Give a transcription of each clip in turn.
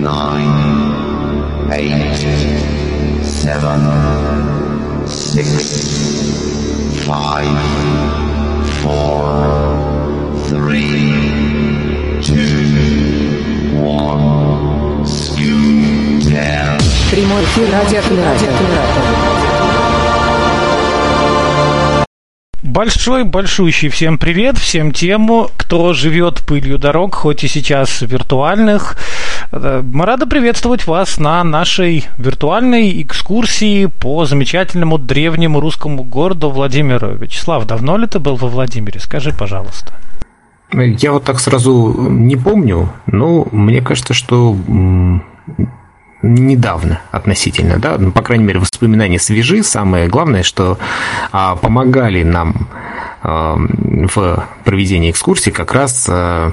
nine, eight, seven, six, five, four, three, two, one, skew down. Прямой эфир радиокоммерация. Большой, большущий всем привет, всем тем, кто живет пылью дорог, хоть и сейчас виртуальных. Э, мы рады приветствовать вас на нашей виртуальной экскурсии по замечательному древнему русскому городу Владимиру. Вячеслав, давно ли ты был во Владимире? Скажи, пожалуйста. Я вот так сразу не помню, но мне кажется, что недавно относительно, да, ну, по крайней мере, воспоминания свежи. Самое главное, что а, помогали нам в проведении экскурсии как раз э,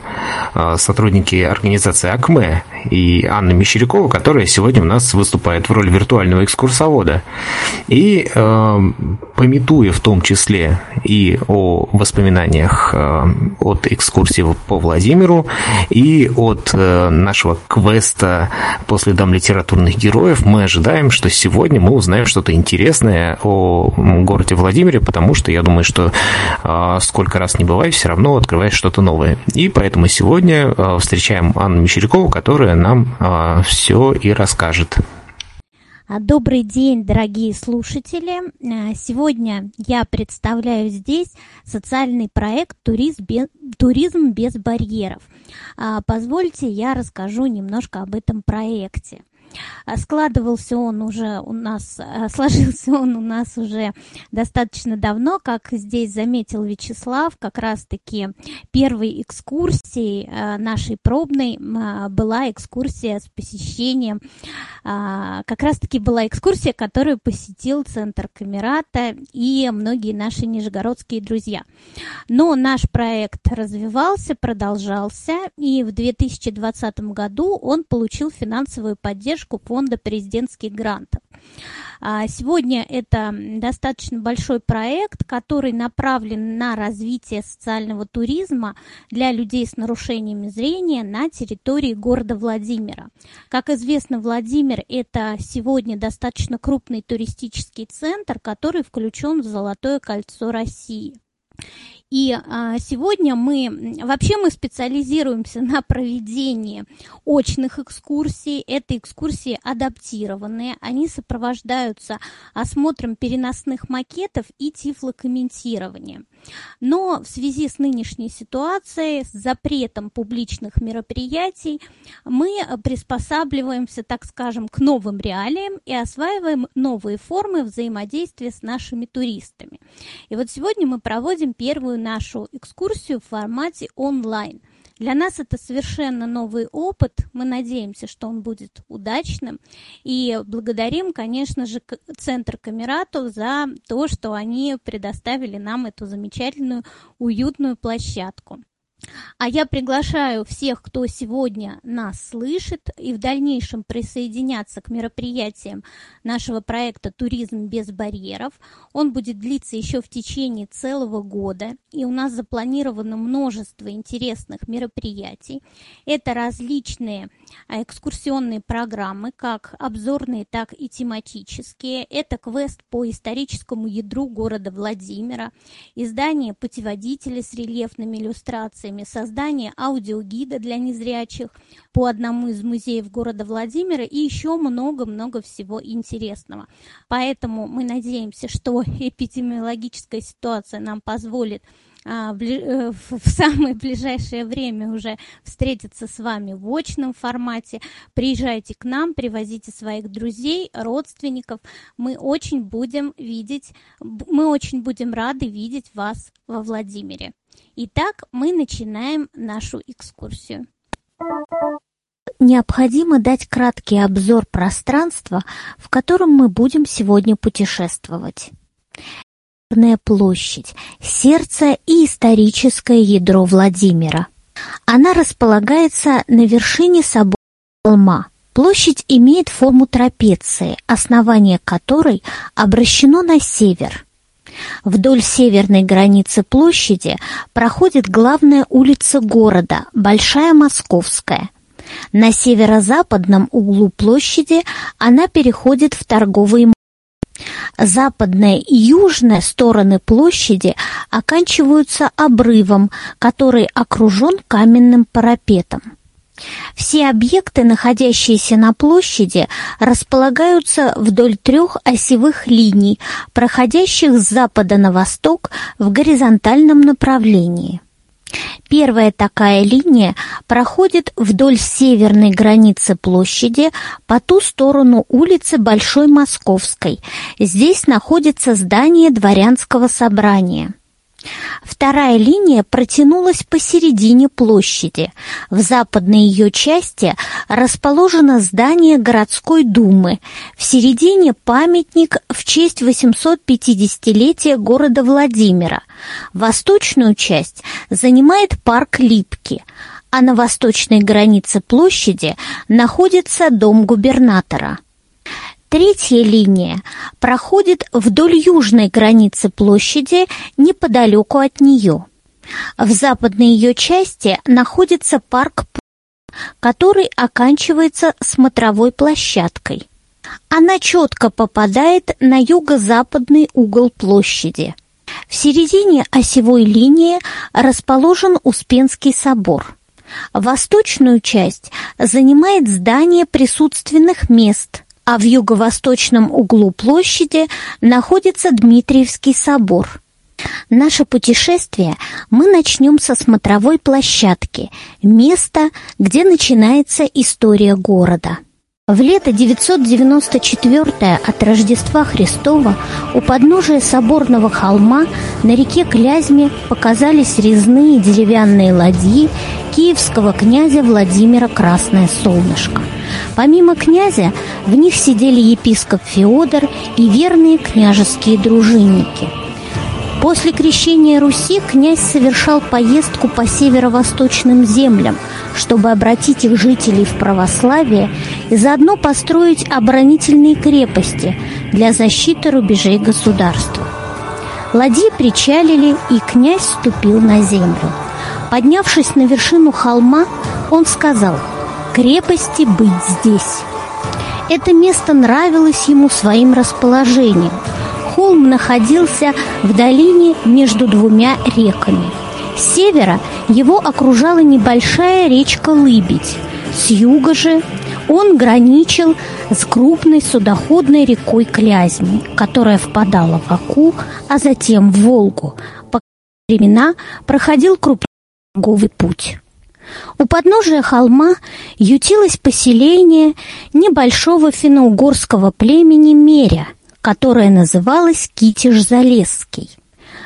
э, сотрудники организации АКМЕ и Анна Мещерякова, которая сегодня у нас выступает в роли виртуального экскурсовода. И э, пометуя в том числе и о воспоминаниях от экскурсии по Владимиру и от нашего квеста после дам литературных героев, мы ожидаем, что сегодня мы узнаем что-то интересное о городе Владимире, потому что я думаю, что сколько раз не бывает, все равно открываешь что-то новое. И поэтому сегодня а, встречаем Анну Мещерякову, которая нам а, все и расскажет. Добрый день, дорогие слушатели! Сегодня я представляю здесь социальный проект «Туризм без, Туризм без барьеров». Позвольте, я расскажу немножко об этом проекте. А складывался он уже у нас, а, сложился он у нас уже достаточно давно, как здесь заметил Вячеслав, как раз-таки первой экскурсией а, нашей пробной была экскурсия с посещением, как раз-таки была экскурсия, которую посетил Центр Камерата и многие наши нижегородские друзья. Но наш проект развивался, продолжался, и в 2020 году он получил финансовую поддержку поддержку фонда президентских грантов. А, сегодня это достаточно большой проект, который направлен на развитие социального туризма для людей с нарушениями зрения на территории города Владимира. Как известно, Владимир – это сегодня достаточно крупный туристический центр, который включен в Золотое кольцо России. И а, сегодня мы, вообще мы специализируемся на проведении очных экскурсий. Это экскурсии адаптированные, они сопровождаются осмотром переносных макетов и тифлокомментированием. Но в связи с нынешней ситуацией, с запретом публичных мероприятий, мы приспосабливаемся, так скажем, к новым реалиям и осваиваем новые формы взаимодействия с нашими туристами. И вот сегодня мы проводим первую нашу экскурсию в формате онлайн. Для нас это совершенно новый опыт. Мы надеемся, что он будет удачным. И благодарим, конечно же, Центр Камерату за то, что они предоставили нам эту замечательную, уютную площадку. А я приглашаю всех, кто сегодня нас слышит и в дальнейшем присоединяться к мероприятиям нашего проекта «Туризм без барьеров». Он будет длиться еще в течение целого года, и у нас запланировано множество интересных мероприятий. Это различные а, экскурсионные программы, как обзорные, так и тематические. Это квест по историческому ядру города Владимира, издание путеводителей с рельефными иллюстрациями, инновациями создание аудиогида для незрячих по одному из музеев города Владимира и еще много-много всего интересного. Поэтому мы надеемся, что эпидемиологическая ситуация нам позволит в самое ближайшее время уже встретиться с вами в очном формате. Приезжайте к нам, привозите своих друзей, родственников. Мы очень будем видеть, мы очень будем рады видеть вас во Владимире. Итак, мы начинаем нашу экскурсию. Необходимо дать краткий обзор пространства, в котором мы будем сегодня путешествовать. Площадь – сердце и историческое ядро Владимира. Она располагается на вершине собора холма. Площадь имеет форму трапеции, основание которой обращено на север – Вдоль северной границы площади проходит главная улица города, Большая Московская. На северо-западном углу площади она переходит в торговый Западная и южная стороны площади оканчиваются обрывом, который окружен каменным парапетом. Все объекты, находящиеся на площади, располагаются вдоль трех осевых линий, проходящих с запада на восток в горизонтальном направлении. Первая такая линия проходит вдоль северной границы площади по ту сторону улицы Большой Московской. Здесь находится здание дворянского собрания. Вторая линия протянулась посередине площади. В западной ее части расположено здание городской думы. В середине памятник в честь 850-летия города Владимира. Восточную часть занимает парк Липки, а на восточной границе площади находится дом губернатора. Третья линия проходит вдоль южной границы площади неподалеку от нее. В западной ее части находится парк, который оканчивается смотровой площадкой. Она четко попадает на юго-западный угол площади. В середине осевой линии расположен Успенский собор. Восточную часть занимает здание присутственных мест – а в юго-восточном углу площади находится Дмитриевский собор. Наше путешествие мы начнем со смотровой площадки, места, где начинается история города. В лето 994 от Рождества Христова у подножия соборного холма на реке Клязьме показались резные деревянные ладьи киевского князя Владимира Красное Солнышко – Помимо князя, в них сидели епископ Феодор и верные княжеские дружинники. После крещения Руси князь совершал поездку по северо-восточным землям, чтобы обратить их жителей в православие и заодно построить оборонительные крепости для защиты рубежей государства. Ладьи причалили, и князь ступил на землю. Поднявшись на вершину холма, он сказал – крепости быть здесь. Это место нравилось ему своим расположением. Холм находился в долине между двумя реками. С севера его окружала небольшая речка Лыбедь. С юга же он граничил с крупной судоходной рекой Клязьмой, которая впадала в Аку, а затем в Волгу. По времена проходил крупный торговый путь. У подножия холма ютилось поселение небольшого финно-угорского племени Меря, которое называлось Китиш-Залесский.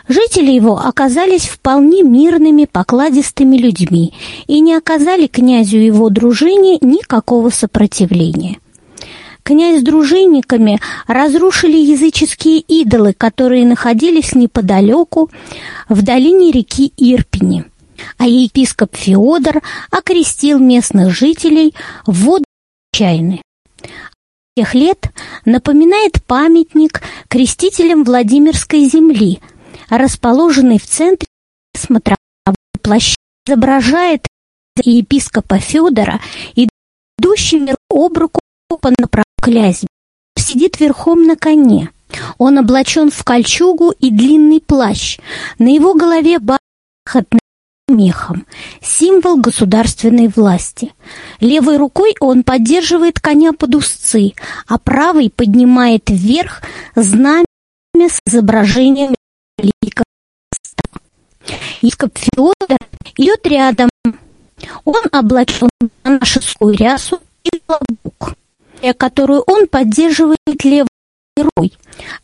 Жители его оказались вполне мирными, покладистыми людьми и не оказали князю и его дружине никакого сопротивления. Князь с дружинниками разрушили языческие идолы, которые находились неподалеку в долине реки Ирпени – а епископ Феодор окрестил местных жителей водой чайны. Тех лет напоминает памятник крестителям Владимирской земли, расположенный в центре смотровой площади, изображает епископа Федора, идущими об руку по направлению. Сидит верхом на коне. Он облачен в кольчугу и длинный плащ. На его голове бархатный мехом, символ государственной власти. Левой рукой он поддерживает коня под узцы, а правой поднимает вверх знамя с изображением великого Епископ Феодор идет рядом. Он облачен на нашескую рясу и лобук, которую он поддерживает левой рукой,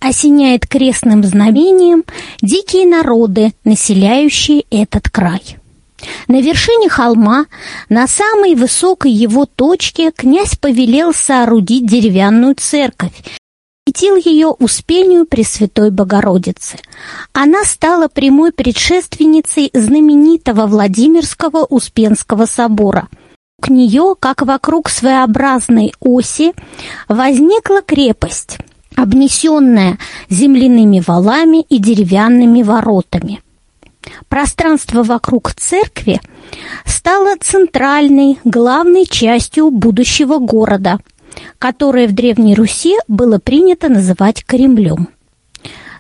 осеняет крестным знамением дикие народы, населяющие этот край. На вершине холма, на самой высокой его точке, князь повелел соорудить деревянную церковь, посвятил ее Успению Пресвятой Богородицы. Она стала прямой предшественницей знаменитого Владимирского Успенского собора. К нее, как вокруг своеобразной оси, возникла крепость, обнесенная земляными валами и деревянными воротами – Пространство вокруг церкви стало центральной, главной частью будущего города, которое в Древней Руси было принято называть Кремлем.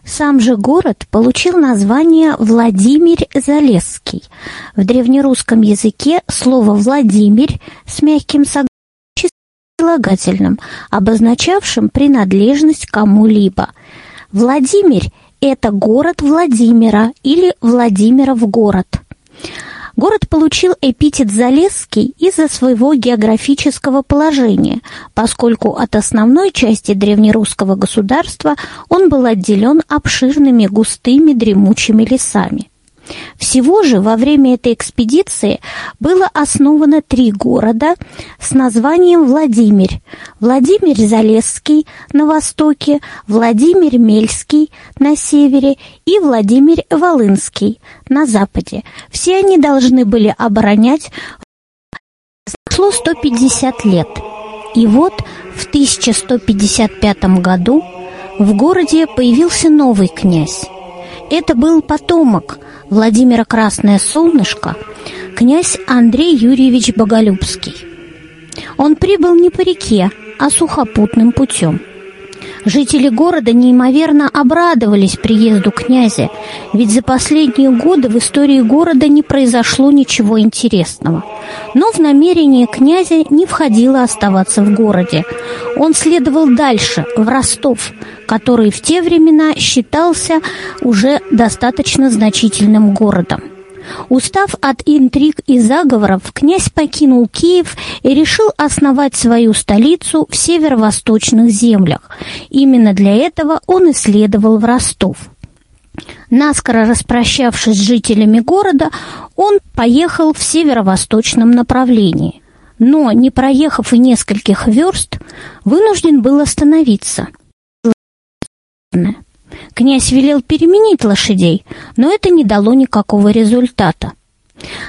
Сам же город получил название Владимир-Залесский. В древнерусском языке слово «Владимир» с мягким согласием прилагательным, обозначавшим принадлежность кому-либо. Владимир – это город Владимира или Владимиров город. Город получил эпитет Залесский из-за своего географического положения, поскольку от основной части древнерусского государства он был отделен обширными густыми дремучими лесами. Всего же во время этой экспедиции было основано три города с названием Владимир. Владимир Залесский на востоке, Владимир Мельский на севере и Владимир Волынский на западе. Все они должны были оборонять прошло 150 лет. И вот в 1155 году в городе появился новый князь. Это был потомок Владимира Красное Солнышко, князь Андрей Юрьевич Боголюбский. Он прибыл не по реке, а сухопутным путем. Жители города неимоверно обрадовались приезду князя, ведь за последние годы в истории города не произошло ничего интересного. Но в намерение князя не входило оставаться в городе. Он следовал дальше, в Ростов, который в те времена считался уже достаточно значительным городом. Устав от интриг и заговоров, князь покинул Киев и решил основать свою столицу в северо-восточных землях. Именно для этого он исследовал в Ростов. Наскоро распрощавшись с жителями города, он поехал в северо-восточном направлении. Но, не проехав и нескольких верст, вынужден был остановиться. Князь велел переменить лошадей, но это не дало никакого результата.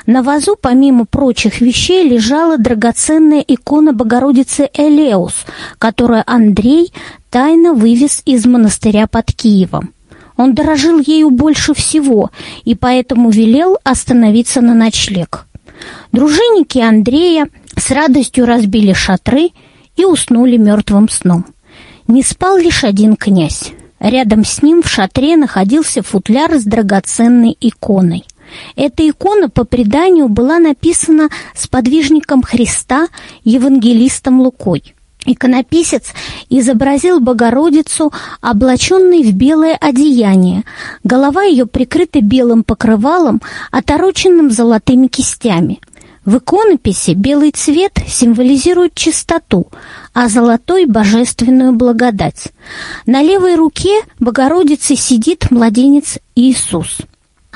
На вазу, помимо прочих вещей, лежала драгоценная икона Богородицы Элеус, которую Андрей тайно вывез из монастыря под Киевом. Он дорожил ею больше всего и поэтому велел остановиться на ночлег. Дружинники Андрея с радостью разбили шатры и уснули мертвым сном. Не спал лишь один князь. Рядом с ним в шатре находился футляр с драгоценной иконой. Эта икона, по преданию, была написана сподвижником Христа, евангелистом Лукой. Иконописец изобразил Богородицу, облаченной в белое одеяние. Голова ее прикрыта белым покрывалом, отороченным золотыми кистями. В иконописи белый цвет символизирует чистоту, а золотой – божественную благодать. На левой руке Богородицы сидит младенец Иисус.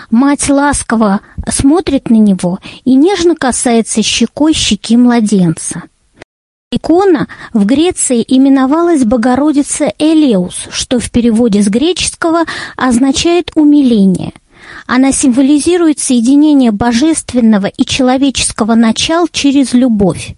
Мать ласково смотрит на него и нежно касается щекой щеки младенца. Икона в Греции именовалась Богородица Элеус, что в переводе с греческого означает «умиление». Она символизирует соединение божественного и человеческого начал через любовь.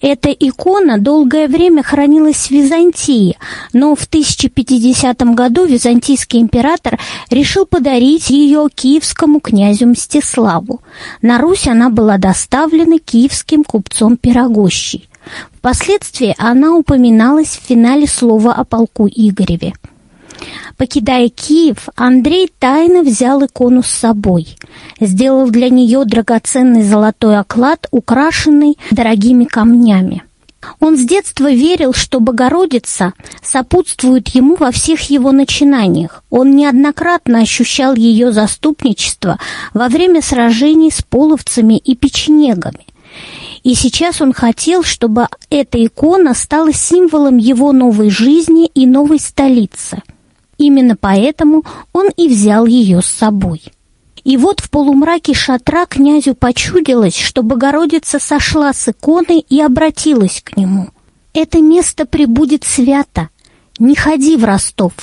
Эта икона долгое время хранилась в Византии, но в 1050 году византийский император решил подарить ее киевскому князю Мстиславу. На Русь она была доставлена киевским купцом Пирогощий. Впоследствии она упоминалась в финале слова о полку Игореве. Покидая Киев, Андрей тайно взял икону с собой. Сделал для нее драгоценный золотой оклад, украшенный дорогими камнями. Он с детства верил, что Богородица сопутствует ему во всех его начинаниях. Он неоднократно ощущал ее заступничество во время сражений с половцами и печенегами. И сейчас он хотел, чтобы эта икона стала символом его новой жизни и новой столицы – Именно поэтому он и взял ее с собой. И вот в полумраке шатра князю почудилось, что Богородица сошла с иконы и обратилась к нему. «Это место прибудет свято. Не ходи в Ростов,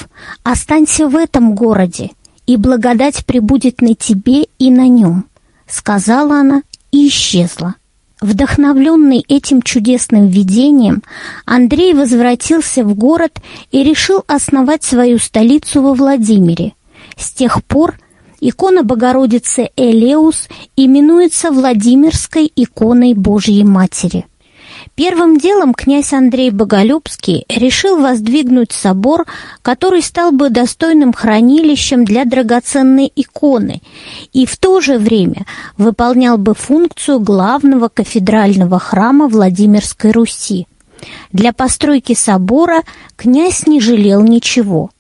останься в этом городе, и благодать прибудет на тебе и на нем», — сказала она и исчезла. Вдохновленный этим чудесным видением, Андрей возвратился в город и решил основать свою столицу во Владимире. С тех пор Икона Богородицы Элеус именуется Владимирской иконой Божьей Матери. Первым делом князь Андрей Боголюбский решил воздвигнуть собор, который стал бы достойным хранилищем для драгоценной иконы и в то же время выполнял бы функцию главного кафедрального храма Владимирской Руси. Для постройки собора князь не жалел ничего.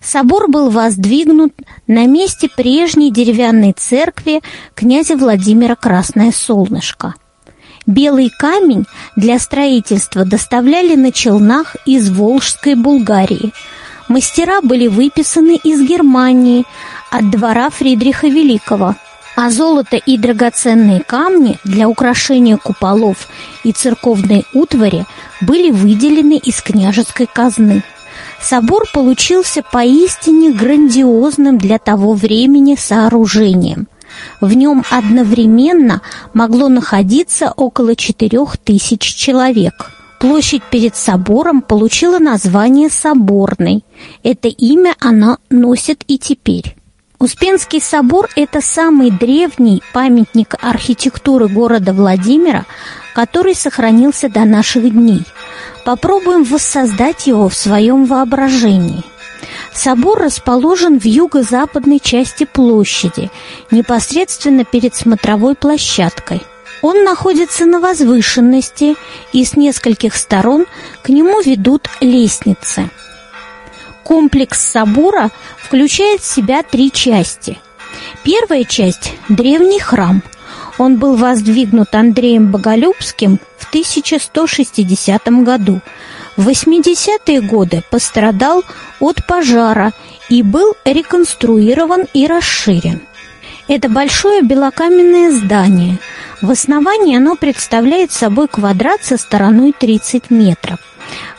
Собор был воздвигнут на месте прежней деревянной церкви князя Владимира Красное Солнышко. Белый камень для строительства доставляли на челнах из Волжской Булгарии. Мастера были выписаны из Германии от двора Фридриха Великого, а золото и драгоценные камни для украшения куполов и церковной утвари были выделены из княжеской казны. Собор получился поистине грандиозным для того времени сооружением. В нем одновременно могло находиться около четырех тысяч человек. Площадь перед собором получила название Соборной. Это имя она носит и теперь. Успенский собор – это самый древний памятник архитектуры города Владимира, который сохранился до наших дней. Попробуем воссоздать его в своем воображении. Собор расположен в юго-западной части площади, непосредственно перед смотровой площадкой. Он находится на возвышенности, и с нескольких сторон к нему ведут лестницы. Комплекс собора включает в себя три части. Первая часть – древний храм. Он был воздвигнут Андреем Боголюбским в 1160 году – в 80-е годы пострадал от пожара и был реконструирован и расширен. Это большое белокаменное здание. В основании оно представляет собой квадрат со стороной 30 метров.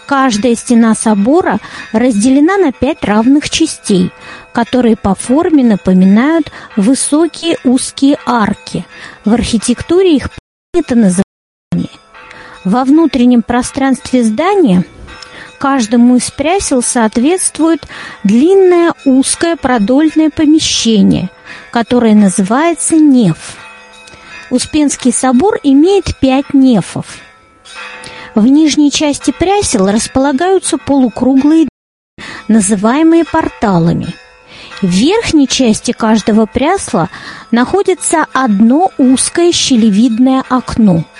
Каждая стена собора разделена на пять равных частей, которые по форме напоминают высокие узкие арки. В архитектуре их принято называть во внутреннем пространстве здания каждому из прясел соответствует длинное узкое продольное помещение, которое называется неф. Успенский собор имеет пять нефов. В нижней части прясел располагаются полукруглые называемые порталами. В верхней части каждого прясла находится одно узкое щелевидное окно –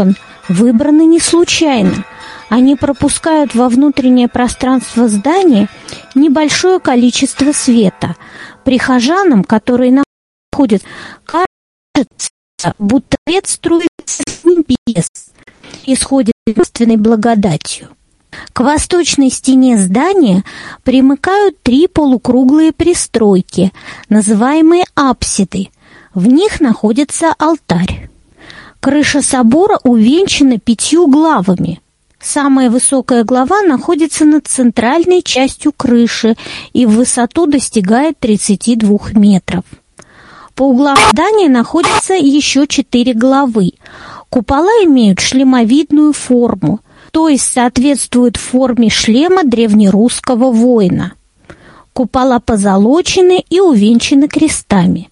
окон выбраны не случайно. Они пропускают во внутреннее пространство здания небольшое количество света. Прихожанам, которые находят, кажется, будто свет струится с небес, исходит собственной благодатью. К восточной стене здания примыкают три полукруглые пристройки, называемые апсиды. В них находится алтарь. Крыша собора увенчана пятью главами. Самая высокая глава находится над центральной частью крыши и в высоту достигает 32 метров. По углам здания находятся еще четыре главы. Купола имеют шлемовидную форму, то есть соответствуют форме шлема древнерусского воина. Купола позолочены и увенчаны крестами.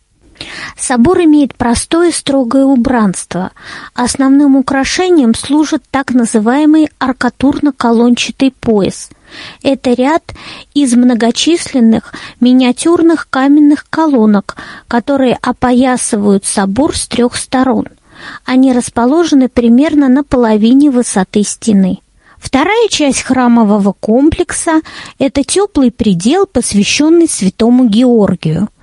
Собор имеет простое строгое убранство. Основным украшением служит так называемый аркатурно-колончатый пояс. Это ряд из многочисленных миниатюрных каменных колонок, которые опоясывают собор с трех сторон. Они расположены примерно на половине высоты стены. Вторая часть храмового комплекса – это теплый предел, посвященный святому Георгию –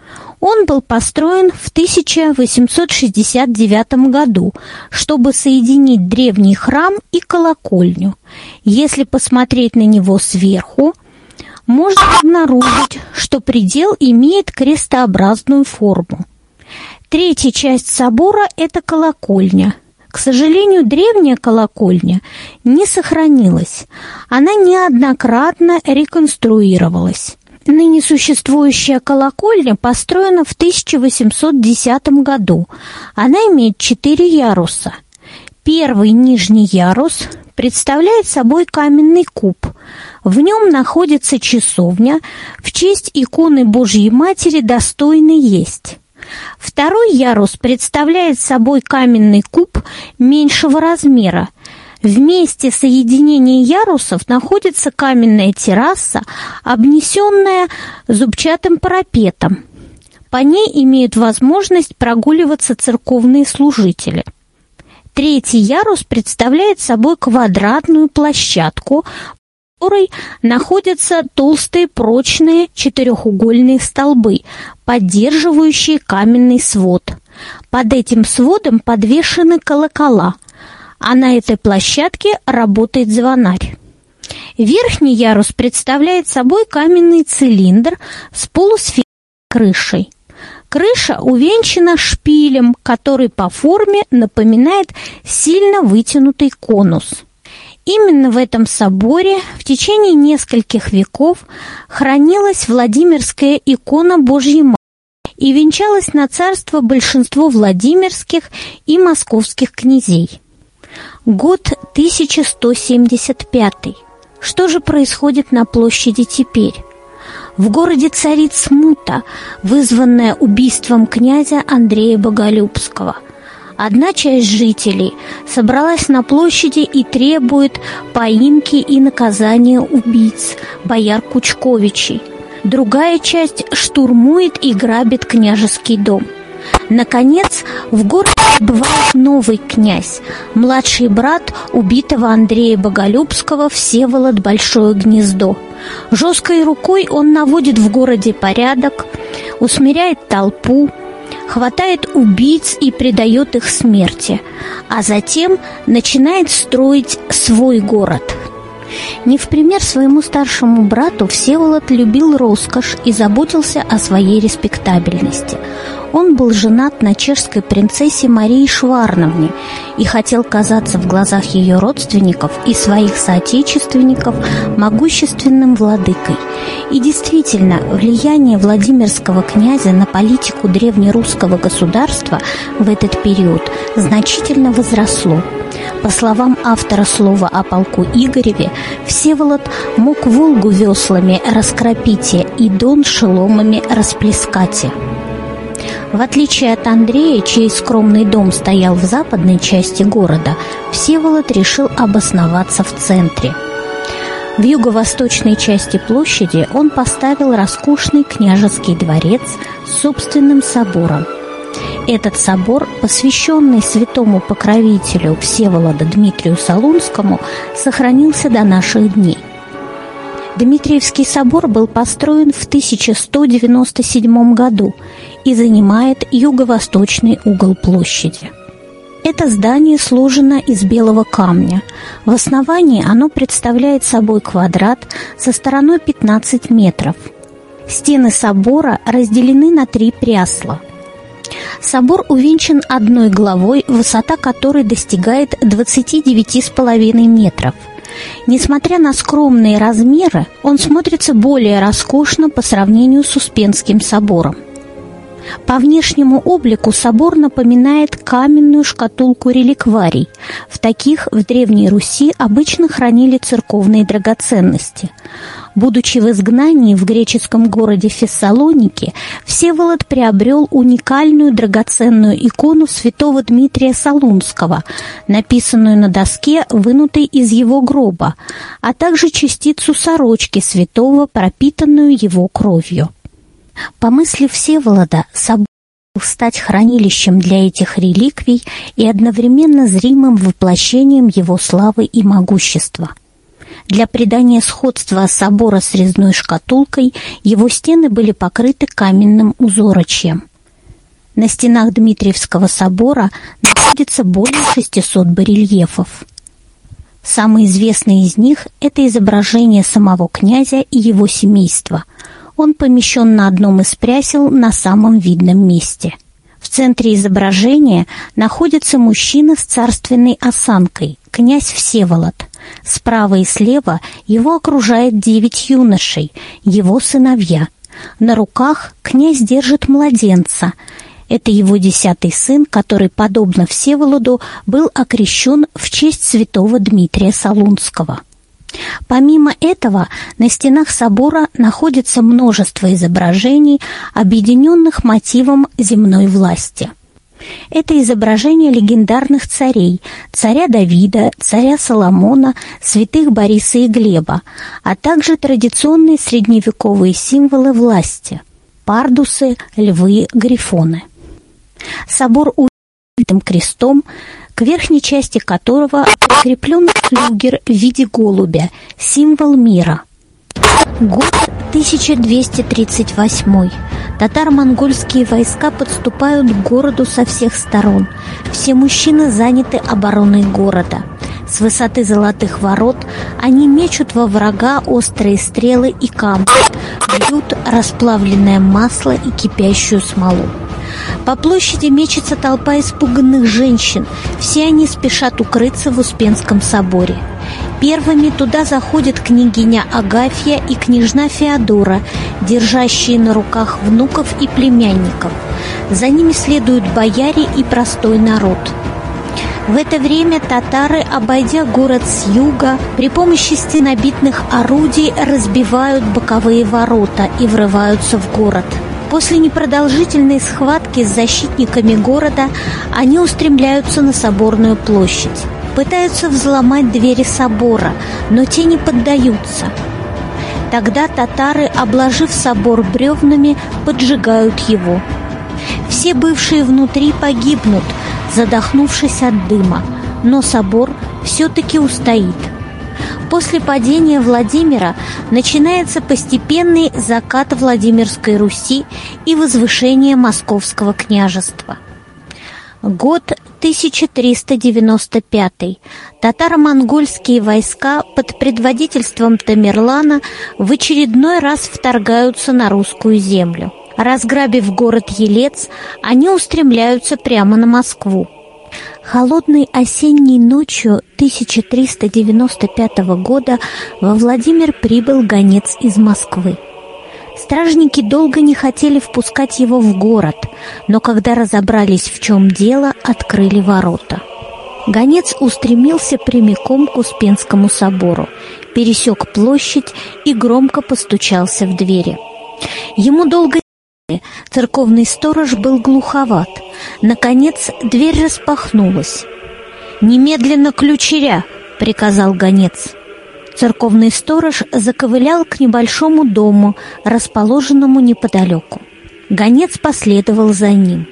он был построен в 1869 году, чтобы соединить древний храм и колокольню. Если посмотреть на него сверху, можно обнаружить, что предел имеет крестообразную форму. Третья часть собора – это колокольня. К сожалению, древняя колокольня не сохранилась. Она неоднократно реконструировалась. Ныне существующая колокольня построена в 1810 году. Она имеет четыре яруса. Первый нижний ярус представляет собой каменный куб. В нем находится часовня в честь иконы Божьей Матери «Достойный есть». Второй ярус представляет собой каменный куб меньшего размера. В месте соединения ярусов находится каменная терраса, обнесенная зубчатым парапетом. По ней имеют возможность прогуливаться церковные служители. Третий ярус представляет собой квадратную площадку, которой находятся толстые прочные четырехугольные столбы, поддерживающие каменный свод. Под этим сводом подвешены колокола, а на этой площадке работает звонарь. Верхний ярус представляет собой каменный цилиндр с полусферой крышей. Крыша увенчана шпилем, который по форме напоминает сильно вытянутый конус. Именно в этом соборе в течение нескольких веков хранилась Владимирская икона Божьей Матери и венчалась на царство большинство Владимирских и московских князей. Год 1175. Что же происходит на площади теперь? В городе царит смута, вызванная убийством князя Андрея Боголюбского. Одна часть жителей собралась на площади и требует поимки и наказания убийц, бояр Кучковичей. Другая часть штурмует и грабит княжеский дом. Наконец, в город прибывает новый князь, младший брат убитого Андрея Боголюбского Всеволод Большое Гнездо. Жесткой рукой он наводит в городе порядок, усмиряет толпу, хватает убийц и предает их смерти, а затем начинает строить свой город. Не в пример своему старшему брату Всеволод любил роскошь и заботился о своей респектабельности – он был женат на чешской принцессе Марии Шварновне и хотел казаться в глазах ее родственников и своих соотечественников могущественным владыкой. И действительно, влияние Владимирского князя на политику древнерусского государства в этот период значительно возросло. По словам автора слова о полку Игореве, Всеволод мог Волгу веслами раскропите и Дон шеломами расплескате. В отличие от Андрея, чей скромный дом стоял в западной части города, Всеволод решил обосноваться в центре. В юго-восточной части площади он поставил роскошный княжеский дворец с собственным собором. Этот собор, посвященный святому покровителю Всеволода Дмитрию Солунскому, сохранился до наших дней. Дмитриевский собор был построен в 1197 году и занимает юго-восточный угол площади. Это здание сложено из белого камня. В основании оно представляет собой квадрат со стороной 15 метров. Стены собора разделены на три прясла. Собор увенчан одной главой, высота которой достигает 29,5 метров. Несмотря на скромные размеры, он смотрится более роскошно по сравнению с Успенским собором. По внешнему облику собор напоминает каменную шкатулку реликварий. В таких в Древней Руси обычно хранили церковные драгоценности. Будучи в изгнании в греческом городе Фессалоники, Всеволод приобрел уникальную драгоценную икону святого Дмитрия Солунского, написанную на доске, вынутой из его гроба, а также частицу сорочки святого, пропитанную его кровью. По мысли Всеволода, собор стать хранилищем для этих реликвий и одновременно зримым воплощением его славы и могущества. Для придания сходства собора с резной шкатулкой его стены были покрыты каменным узорочьем. На стенах Дмитриевского собора находится более 600 барельефов. Самый известный из них – это изображение самого князя и его семейства – он помещен на одном из прясел на самом видном месте. В центре изображения находится мужчина с царственной осанкой, князь Всеволод. Справа и слева его окружает девять юношей, его сыновья. На руках князь держит младенца. Это его десятый сын, который, подобно Всеволоду, был окрещен в честь святого Дмитрия Солунского. Помимо этого, на стенах собора находится множество изображений, объединенных мотивом земной власти. Это изображения легендарных царей, царя Давида, царя Соломона, святых Бориса и Глеба, а также традиционные средневековые символы власти – пардусы, львы, грифоны. Собор увитым крестом – к верхней части которого прикреплен флюгер в виде голубя, символ мира. Год 1238. Татаро-монгольские войска подступают к городу со всех сторон. Все мужчины заняты обороной города. С высоты золотых ворот они мечут во врага острые стрелы и камни, бьют расплавленное масло и кипящую смолу. По площади мечется толпа испуганных женщин. Все они спешат укрыться в Успенском соборе. Первыми туда заходят княгиня Агафья и княжна Феодора, держащие на руках внуков и племянников. За ними следуют бояре и простой народ. В это время татары, обойдя город с юга, при помощи стенобитных орудий разбивают боковые ворота и врываются в город – После непродолжительной схватки с защитниками города они устремляются на Соборную площадь. Пытаются взломать двери собора, но те не поддаются. Тогда татары, обложив собор бревнами, поджигают его. Все бывшие внутри погибнут, задохнувшись от дыма, но собор все-таки устоит – После падения Владимира начинается постепенный закат Владимирской Руси и возвышение Московского княжества. Год 1395. Татаро-монгольские войска под предводительством Тамерлана в очередной раз вторгаются на русскую землю. Разграбив город Елец, они устремляются прямо на Москву. Холодной осенней ночью 1395 года во Владимир прибыл гонец из Москвы. Стражники долго не хотели впускать его в город, но когда разобрались, в чем дело, открыли ворота. Гонец устремился прямиком к Успенскому собору, пересек площадь и громко постучался в двери. Ему долго Церковный сторож был глуховат. Наконец дверь распахнулась. «Немедленно ключеря!» — приказал гонец. Церковный сторож заковылял к небольшому дому, расположенному неподалеку. Гонец последовал за ним.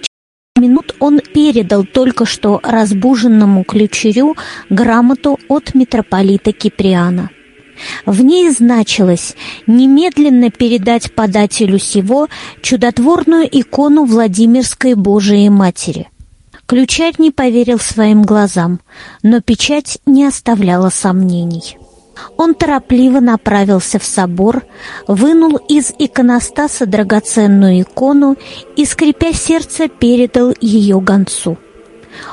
Через минут он передал только что разбуженному ключерю грамоту от митрополита Киприана — в ней значилось немедленно передать подателю сего чудотворную икону Владимирской Божией Матери. Ключарь не поверил своим глазам, но печать не оставляла сомнений. Он торопливо направился в собор, вынул из иконостаса драгоценную икону и, скрипя сердце, передал ее гонцу.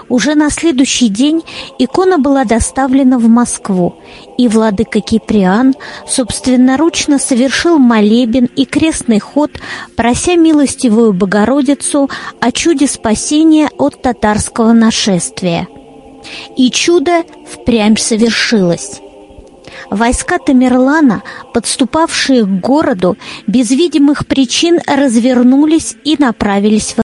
Уже на следующий день икона была доставлена в Москву, и владыка Киприан собственноручно совершил молебен и крестный ход, прося милостивую Богородицу о чуде спасения от татарского нашествия. И чудо впрямь совершилось. Войска Тамерлана, подступавшие к городу, без видимых причин развернулись и направились в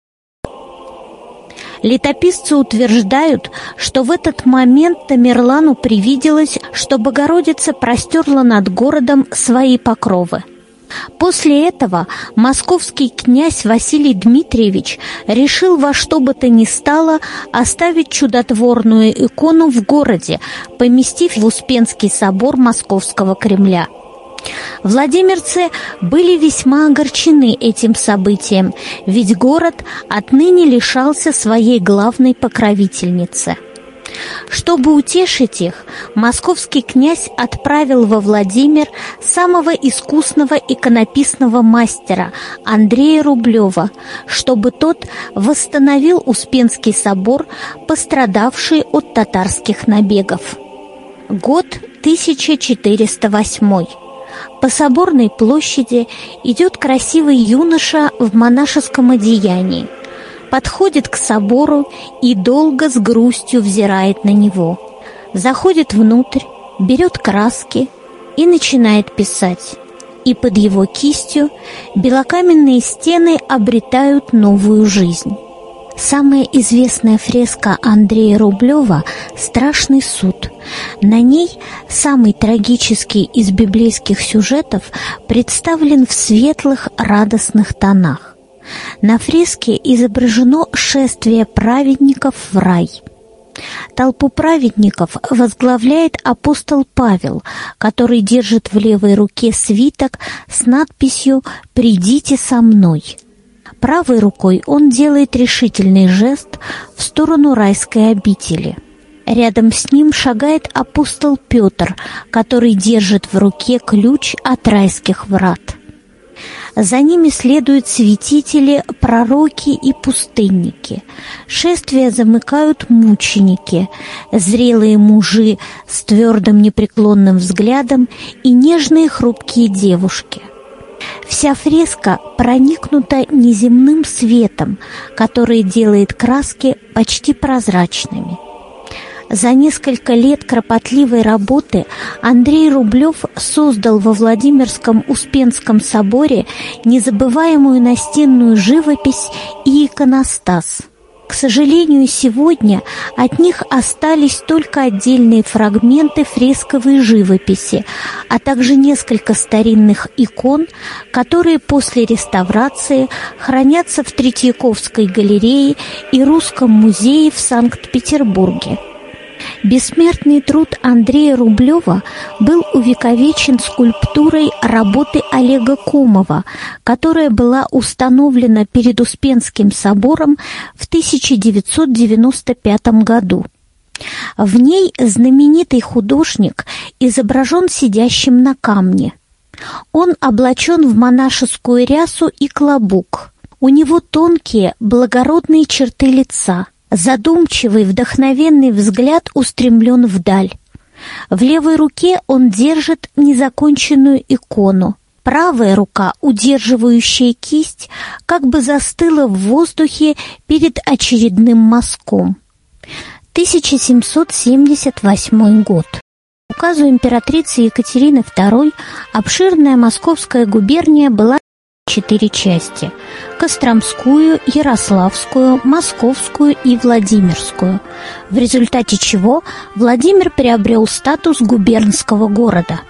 Летописцы утверждают, что в этот момент Тамерлану привиделось, что Богородица простерла над городом свои покровы. После этого московский князь Василий Дмитриевич решил во что бы то ни стало оставить чудотворную икону в городе, поместив в Успенский собор Московского Кремля – Владимирцы были весьма огорчены этим событием, ведь город отныне лишался своей главной покровительницы. Чтобы утешить их, московский князь отправил во Владимир самого искусного иконописного мастера Андрея Рублева, чтобы тот восстановил Успенский собор, пострадавший от татарских набегов. Год 1408. По соборной площади идет красивый юноша в монашеском одеянии. Подходит к собору и долго с грустью взирает на него. Заходит внутрь, берет краски и начинает писать. И под его кистью белокаменные стены обретают новую жизнь. Самая известная фреска Андрея Рублева «Страшный суд». На ней самый трагический из библейских сюжетов представлен в светлых радостных тонах. На фреске изображено шествие праведников в рай – Толпу праведников возглавляет апостол Павел, который держит в левой руке свиток с надписью «Придите со мной». Правой рукой он делает решительный жест в сторону райской обители. Рядом с ним шагает апостол Петр, который держит в руке ключ от райских врат – за ними следуют святители, пророки и пустынники. Шествие замыкают мученики, зрелые мужи с твердым непреклонным взглядом и нежные хрупкие девушки. Вся фреска проникнута неземным светом, который делает краски почти прозрачными – за несколько лет кропотливой работы Андрей Рублев создал во Владимирском Успенском соборе незабываемую настенную живопись и иконостас. К сожалению, сегодня от них остались только отдельные фрагменты фресковой живописи, а также несколько старинных икон, которые после реставрации хранятся в Третьяковской галерее и Русском музее в Санкт-Петербурге. Бессмертный труд Андрея Рублева был увековечен скульптурой работы Олега Комова, которая была установлена перед Успенским собором в 1995 году. В ней знаменитый художник изображен сидящим на камне. Он облачен в монашескую рясу и клобук. У него тонкие, благородные черты лица – Задумчивый, вдохновенный взгляд устремлен вдаль. В левой руке он держит незаконченную икону. Правая рука, удерживающая кисть, как бы застыла в воздухе перед очередным мазком. 1778 год. Указу императрицы Екатерины II обширная московская губерния была четыре части – Костромскую, Ярославскую, Московскую и Владимирскую, в результате чего Владимир приобрел статус губернского города.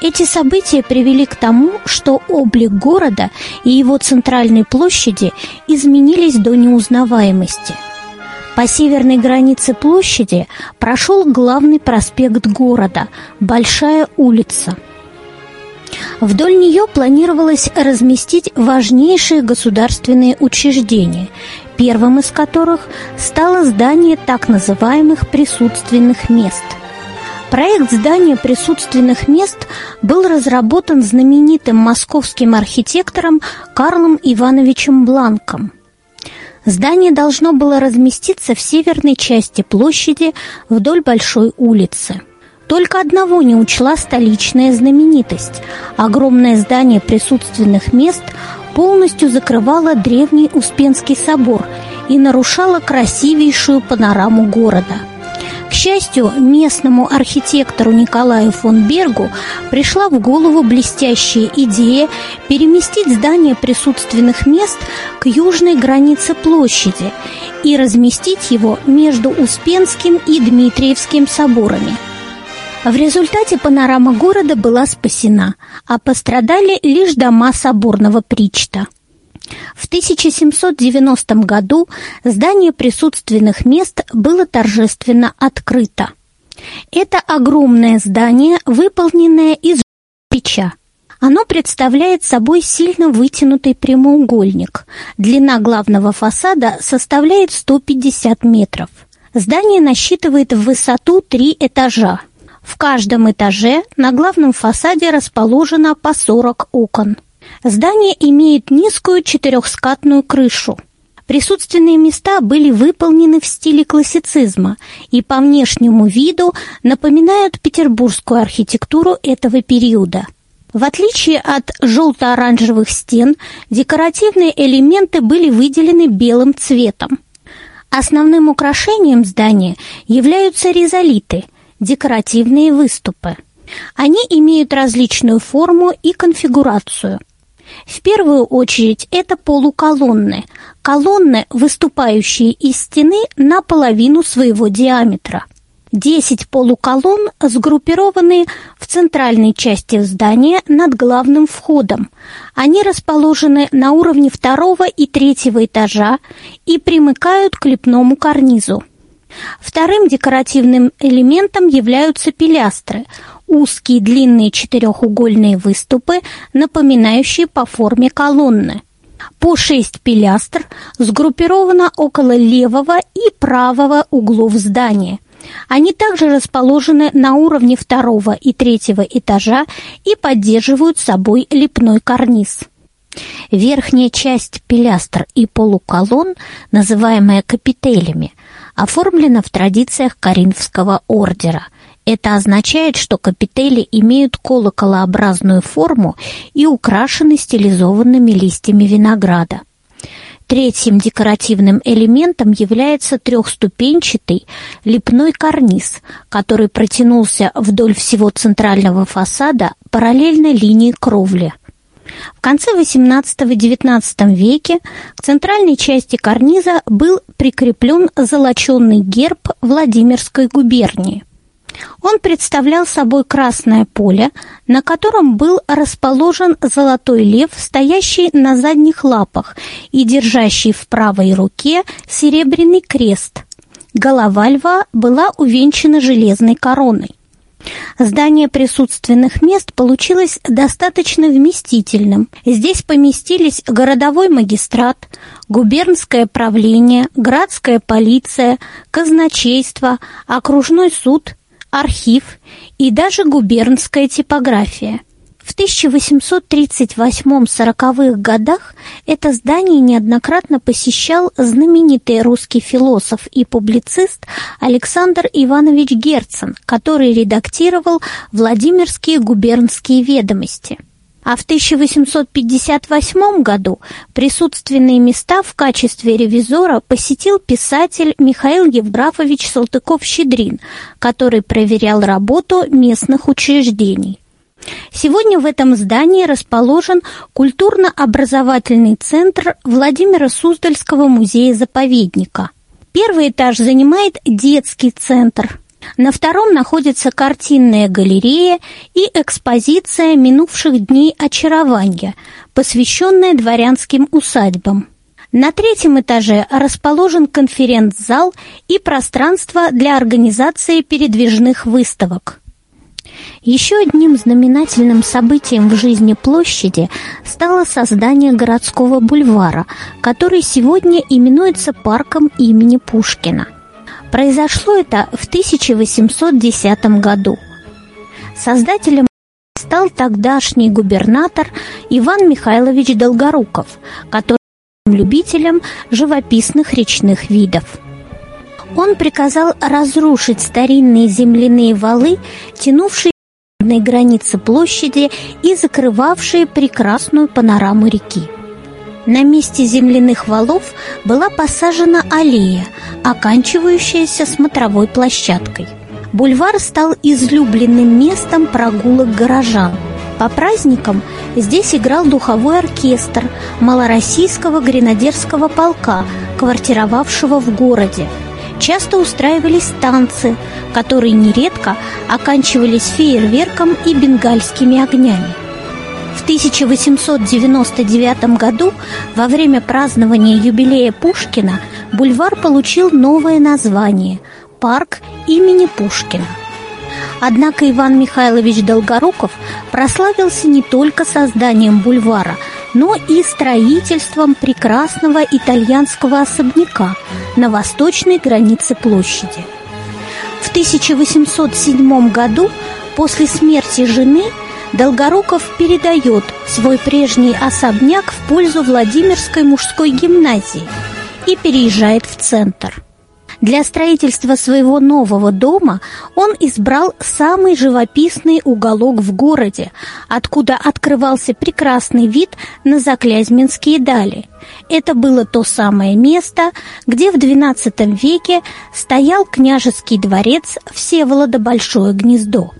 Эти события привели к тому, что облик города и его центральной площади изменились до неузнаваемости. По северной границе площади прошел главный проспект города – Большая улица – Вдоль нее планировалось разместить важнейшие государственные учреждения, первым из которых стало здание так называемых присутственных мест. Проект здания присутственных мест был разработан знаменитым московским архитектором Карлом Ивановичем Бланком. Здание должно было разместиться в северной части площади вдоль Большой улицы – только одного не учла столичная знаменитость. Огромное здание присутственных мест полностью закрывало древний Успенский собор и нарушало красивейшую панораму города. К счастью, местному архитектору Николаю фон Бергу пришла в голову блестящая идея переместить здание присутственных мест к южной границе площади и разместить его между Успенским и Дмитриевским соборами – в результате панорама города была спасена, а пострадали лишь дома соборного причта. В 1790 году здание присутственных мест было торжественно открыто. Это огромное здание, выполненное из печа. Оно представляет собой сильно вытянутый прямоугольник. Длина главного фасада составляет 150 метров. Здание насчитывает в высоту три этажа. В каждом этаже на главном фасаде расположено по 40 окон. Здание имеет низкую четырехскатную крышу. Присутственные места были выполнены в стиле классицизма и по внешнему виду напоминают петербургскую архитектуру этого периода. В отличие от желто-оранжевых стен, декоративные элементы были выделены белым цветом. Основным украшением здания являются ризолиты – декоративные выступы. Они имеют различную форму и конфигурацию. В первую очередь это полуколонны, колонны, выступающие из стены на половину своего диаметра. Десять полуколонн сгруппированы в центральной части здания над главным входом. Они расположены на уровне второго и третьего этажа и примыкают к лепному карнизу. Вторым декоративным элементом являются пилястры – узкие длинные четырехугольные выступы, напоминающие по форме колонны. По шесть пилястр сгруппировано около левого и правого углов здания. Они также расположены на уровне второго и третьего этажа и поддерживают собой лепной карниз. Верхняя часть пилястр и полуколонн, называемая капителями, оформлена в традициях Коринфского ордера – это означает, что капители имеют колоколообразную форму и украшены стилизованными листьями винограда. Третьим декоративным элементом является трехступенчатый лепной карниз, который протянулся вдоль всего центрального фасада параллельно линии кровли. В конце XVIII-XIX веке к центральной части карниза был прикреплен золоченный герб Владимирской губернии. Он представлял собой красное поле, на котором был расположен золотой лев, стоящий на задних лапах и держащий в правой руке серебряный крест. Голова льва была увенчана железной короной. Здание присутственных мест получилось достаточно вместительным. Здесь поместились городовой магистрат, губернское правление, градская полиция, казначейство, окружной суд архив и даже губернская типография. В 1838-40-х годах это здание неоднократно посещал знаменитый русский философ и публицист Александр Иванович Герцен, который редактировал Владимирские губернские ведомости – а в 1858 году присутственные места в качестве ревизора посетил писатель Михаил Евграфович Салтыков-Щедрин, который проверял работу местных учреждений. Сегодня в этом здании расположен культурно-образовательный центр Владимира Суздальского музея-заповедника. Первый этаж занимает детский центр – на втором находится картинная галерея и экспозиция минувших дней очарования, посвященная дворянским усадьбам. На третьем этаже расположен конференц-зал и пространство для организации передвижных выставок. Еще одним знаменательным событием в жизни площади стало создание городского бульвара, который сегодня именуется парком имени Пушкина. Произошло это в 1810 году. Создателем стал тогдашний губернатор Иван Михайлович Долгоруков, который любителем живописных речных видов. Он приказал разрушить старинные земляные валы, тянувшие на границе площади и закрывавшие прекрасную панораму реки. На месте земляных валов была посажена аллея, оканчивающаяся смотровой площадкой. Бульвар стал излюбленным местом прогулок горожан. По праздникам здесь играл духовой оркестр малороссийского гренадерского полка, квартировавшего в городе. Часто устраивались танцы, которые нередко оканчивались фейерверком и бенгальскими огнями. В 1899 году, во время празднования юбилея Пушкина, бульвар получил новое название – «Парк имени Пушкина». Однако Иван Михайлович Долгоруков прославился не только созданием бульвара, но и строительством прекрасного итальянского особняка на восточной границе площади. В 1807 году, после смерти жены, Долгоруков передает свой прежний особняк в пользу Владимирской мужской гимназии и переезжает в центр. Для строительства своего нового дома он избрал самый живописный уголок в городе, откуда открывался прекрасный вид на Заклязьминские дали. Это было то самое место, где в XII веке стоял княжеский дворец Всеволода Большое Гнездо.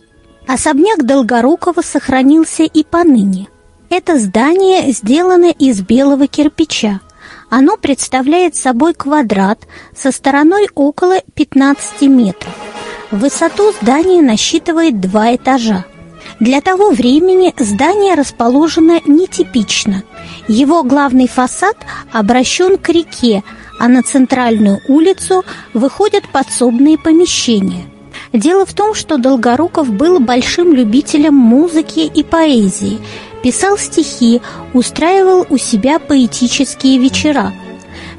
Особняк Долгорукова сохранился и поныне. Это здание сделано из белого кирпича. Оно представляет собой квадрат со стороной около 15 метров. Высоту здание насчитывает два этажа. Для того времени здание расположено нетипично. Его главный фасад обращен к реке, а на центральную улицу выходят подсобные помещения. Дело в том, что Долгоруков был большим любителем музыки и поэзии, писал стихи, устраивал у себя поэтические вечера.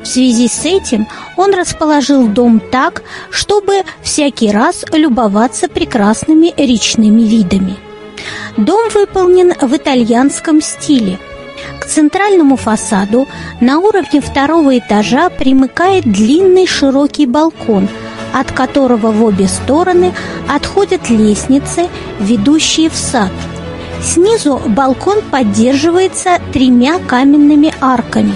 В связи с этим он расположил дом так, чтобы всякий раз любоваться прекрасными речными видами. Дом выполнен в итальянском стиле. К центральному фасаду на уровне второго этажа примыкает длинный широкий балкон, от которого в обе стороны отходят лестницы, ведущие в сад – Снизу балкон поддерживается тремя каменными арками.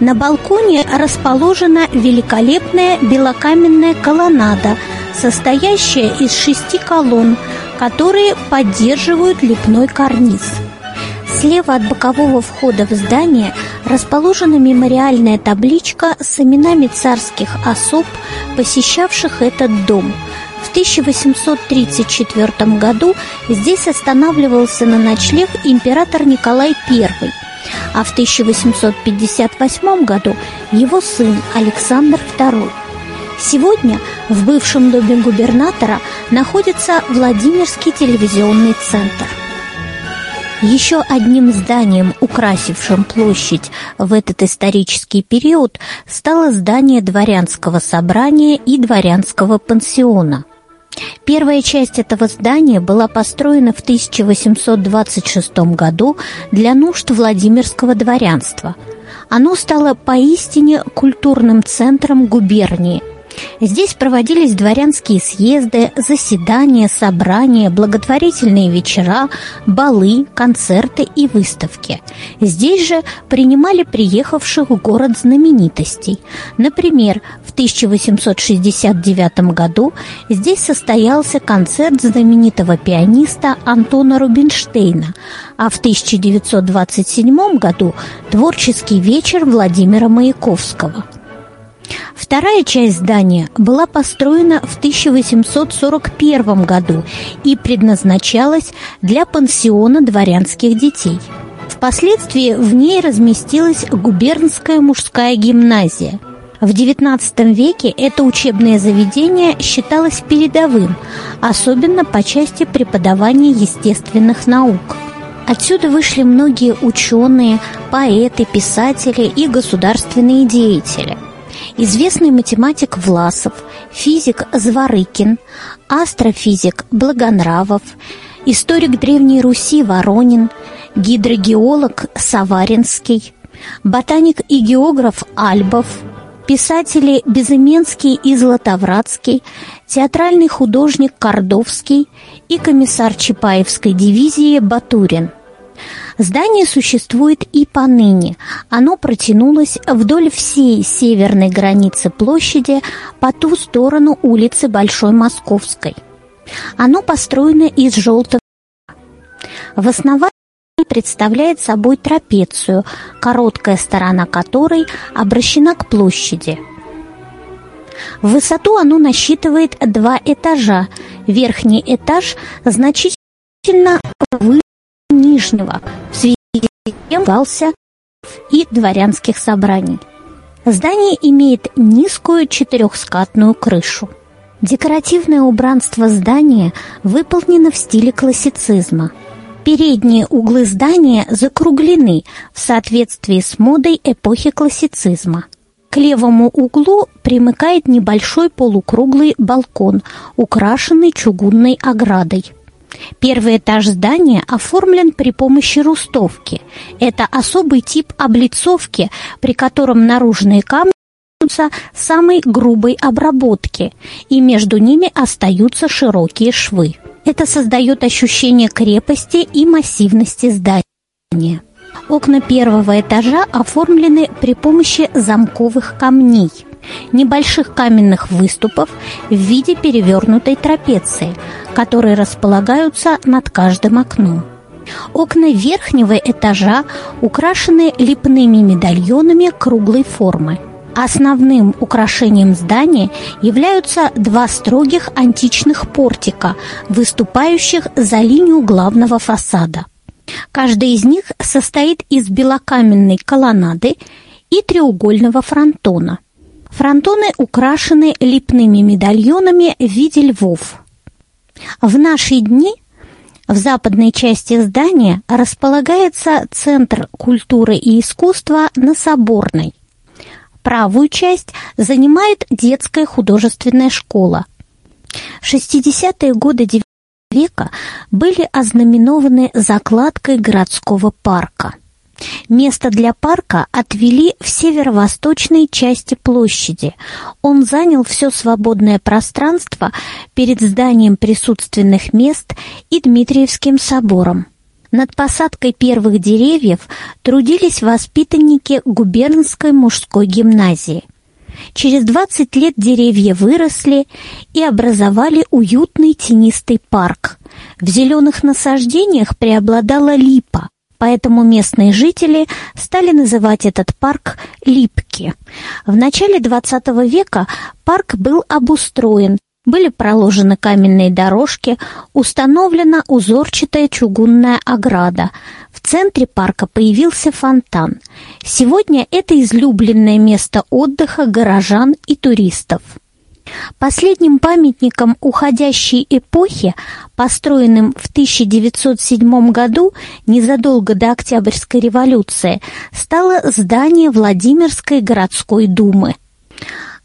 На балконе расположена великолепная белокаменная колоннада, состоящая из шести колонн, которые поддерживают лепной карниз. Слева от бокового входа в здание расположена мемориальная табличка с именами царских особ, посещавших этот дом – в 1834 году здесь останавливался на ночлег император Николай I, а в 1858 году его сын Александр II. Сегодня в бывшем доме губернатора находится Владимирский телевизионный центр. Еще одним зданием, украсившим площадь в этот исторический период, стало здание дворянского собрания и дворянского пансиона. Первая часть этого здания была построена в 1826 году для нужд Владимирского дворянства. Оно стало поистине культурным центром губернии – Здесь проводились дворянские съезды, заседания, собрания, благотворительные вечера, балы, концерты и выставки. Здесь же принимали приехавших в город знаменитостей. Например, в 1869 году здесь состоялся концерт знаменитого пианиста Антона Рубинштейна, а в 1927 году творческий вечер Владимира Маяковского – Вторая часть здания была построена в 1841 году и предназначалась для пансиона дворянских детей. Впоследствии в ней разместилась губернская мужская гимназия. В XIX веке это учебное заведение считалось передовым, особенно по части преподавания естественных наук. Отсюда вышли многие ученые, поэты, писатели и государственные деятели – известный математик Власов, физик Зворыкин, астрофизик Благонравов, историк Древней Руси Воронин, гидрогеолог Саваринский, ботаник и географ Альбов, писатели Безыменский и Златовратский, театральный художник Кордовский и комиссар Чапаевской дивизии Батурин – Здание существует и поныне. Оно протянулось вдоль всей северной границы площади по ту сторону улицы Большой Московской. Оно построено из желтого. В основании представляет собой трапецию, короткая сторона которой обращена к площади. В высоту оно насчитывает два этажа. Верхний этаж значительно выше Нижнего в связи с тем и дворянских собраний. Здание имеет низкую четырехскатную крышу. Декоративное убранство здания выполнено в стиле классицизма. Передние углы здания закруглены в соответствии с модой эпохи классицизма. К левому углу примыкает небольшой полукруглый балкон, украшенный чугунной оградой. Первый этаж здания оформлен при помощи рустовки. Это особый тип облицовки, при котором наружные камни самой грубой обработки, и между ними остаются широкие швы. Это создает ощущение крепости и массивности здания. Окна первого этажа оформлены при помощи замковых камней, небольших каменных выступов в виде перевернутой трапеции, которые располагаются над каждым окном. Окна верхнего этажа украшены лепными медальонами круглой формы. Основным украшением здания являются два строгих античных портика, выступающих за линию главного фасада. Каждый из них состоит из белокаменной колоннады и треугольного фронтона. Фронтоны украшены лепными медальонами в виде львов. В наши дни в западной части здания располагается Центр культуры и искусства на Соборной. Правую часть занимает детская художественная школа. 60-е годы века были ознаменованы закладкой городского парка. Место для парка отвели в северо-восточной части площади. Он занял все свободное пространство перед зданием присутственных мест и Дмитриевским собором. Над посадкой первых деревьев трудились воспитанники губернской мужской гимназии. Через 20 лет деревья выросли и образовали уютный тенистый парк. В зеленых насаждениях преобладала липа, поэтому местные жители стали называть этот парк Липки. В начале XX века парк был обустроен, были проложены каменные дорожки, установлена узорчатая чугунная ограда. В центре парка появился фонтан. Сегодня это излюбленное место отдыха горожан и туристов. Последним памятником уходящей эпохи, построенным в 1907 году, незадолго до Октябрьской революции, стало здание Владимирской городской думы.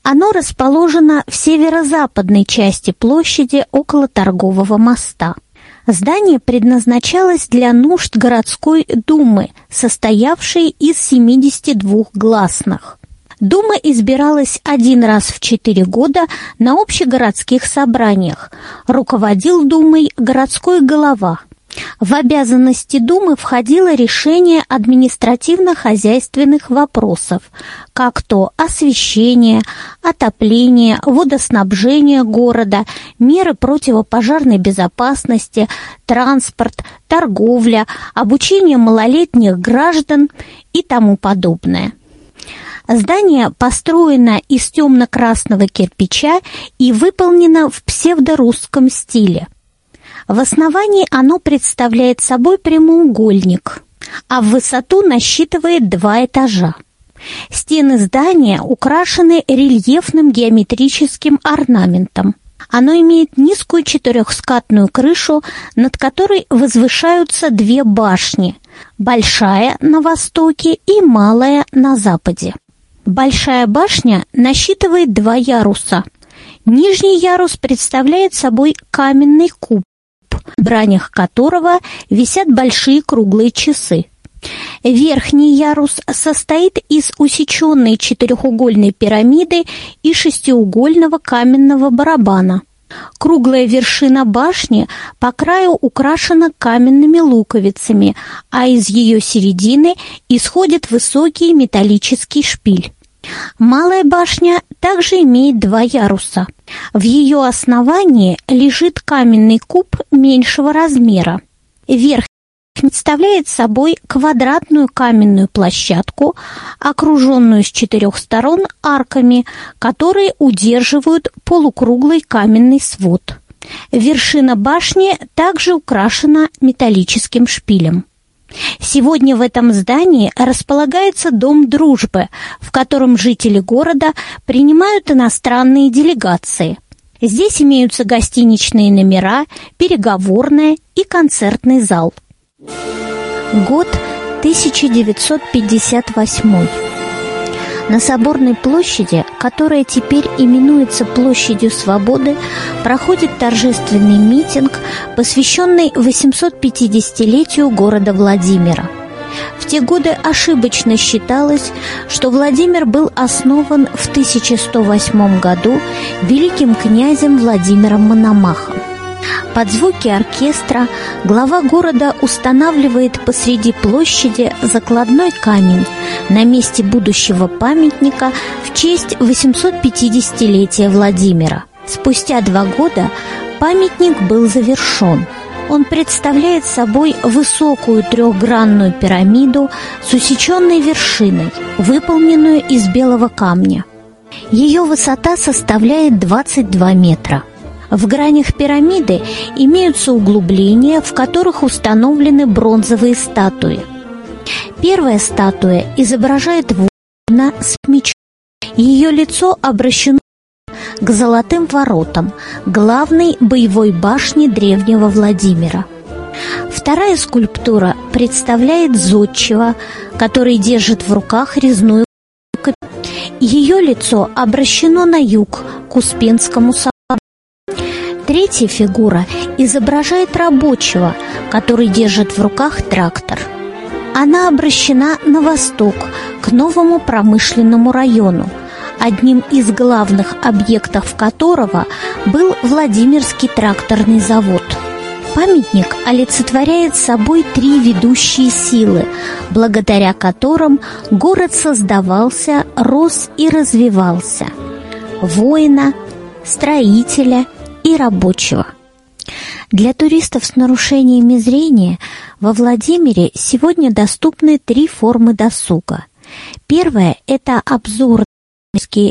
Оно расположено в северо-западной части площади около торгового моста. Здание предназначалось для нужд городской думы, состоявшей из 72 гласных. Дума избиралась один раз в четыре года на общегородских собраниях. Руководил Думой городской голова. В обязанности Думы входило решение административно-хозяйственных вопросов, как то освещение, отопление, водоснабжение города, меры противопожарной безопасности, транспорт, торговля, обучение малолетних граждан и тому подобное. Здание построено из темно-красного кирпича и выполнено в псевдорусском стиле. В основании оно представляет собой прямоугольник, а в высоту насчитывает два этажа. Стены здания украшены рельефным геометрическим орнаментом. Оно имеет низкую четырехскатную крышу, над которой возвышаются две башни – большая на востоке и малая на западе. Большая башня насчитывает два яруса. Нижний ярус представляет собой каменный куб, в бранях которого висят большие круглые часы. Верхний ярус состоит из усеченной четырехугольной пирамиды и шестиугольного каменного барабана – Круглая вершина башни по краю украшена каменными луковицами, а из ее середины исходит высокий металлический шпиль. Малая башня также имеет два яруса. В ее основании лежит каменный куб меньшего размера. Верх представляет собой квадратную каменную площадку, окруженную с четырех сторон арками, которые удерживают полукруглый каменный свод. Вершина башни также украшена металлическим шпилем. Сегодня в этом здании располагается Дом дружбы, в котором жители города принимают иностранные делегации. Здесь имеются гостиничные номера, переговорная и концертный зал. Год 1958. На Соборной площади, которая теперь именуется Площадью Свободы, проходит торжественный митинг, посвященный 850-летию города Владимира. В те годы ошибочно считалось, что Владимир был основан в 1108 году великим князем Владимиром Мономахом. Под звуки оркестра глава города устанавливает посреди площади закладной камень на месте будущего памятника в честь 850-летия Владимира. Спустя два года памятник был завершен. Он представляет собой высокую трехгранную пирамиду с усеченной вершиной, выполненную из белого камня. Ее высота составляет 22 метра – в гранях пирамиды имеются углубления, в которых установлены бронзовые статуи. Первая статуя изображает воина с мечом. Ее лицо обращено к золотым воротам, главной боевой башни древнего Владимира. Вторая скульптура представляет зодчего, который держит в руках резную ее лицо обращено на юг, к Успенскому собору. Третья фигура изображает рабочего, который держит в руках трактор. Она обращена на восток, к новому промышленному району, одним из главных объектов которого был Владимирский тракторный завод. Памятник олицетворяет собой три ведущие силы, благодаря которым город создавался, рос и развивался – воина, строителя и рабочего. Для туристов с нарушениями зрения во Владимире сегодня доступны три формы досуга. Первая – это обзор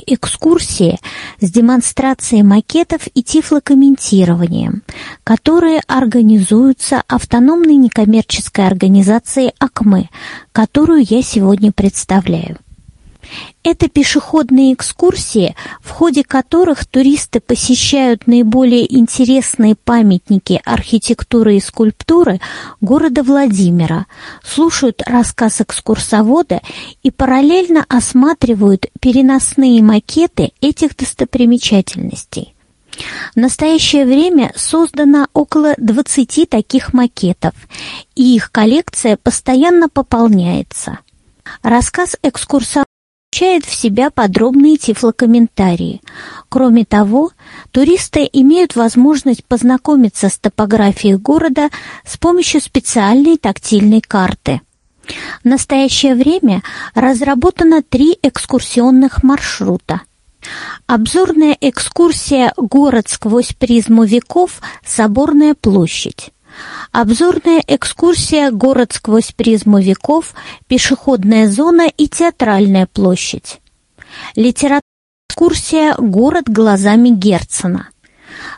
экскурсии с демонстрацией макетов и тифлокомментированием, которые организуются автономной некоммерческой организацией АКМы, которую я сегодня представляю. Это пешеходные экскурсии, в ходе которых туристы посещают наиболее интересные памятники архитектуры и скульптуры города Владимира, слушают рассказ экскурсовода и параллельно осматривают переносные макеты этих достопримечательностей. В настоящее время создано около 20 таких макетов, и их коллекция постоянно пополняется. Рассказ экскурсовода включает в себя подробные тифлокомментарии. Кроме того, туристы имеют возможность познакомиться с топографией города с помощью специальной тактильной карты. В настоящее время разработано три экскурсионных маршрута. Обзорная экскурсия «Город сквозь призму веков. Соборная площадь». Обзорная экскурсия «Город сквозь призму веков», пешеходная зона и театральная площадь. Литературная экскурсия «Город глазами Герцена».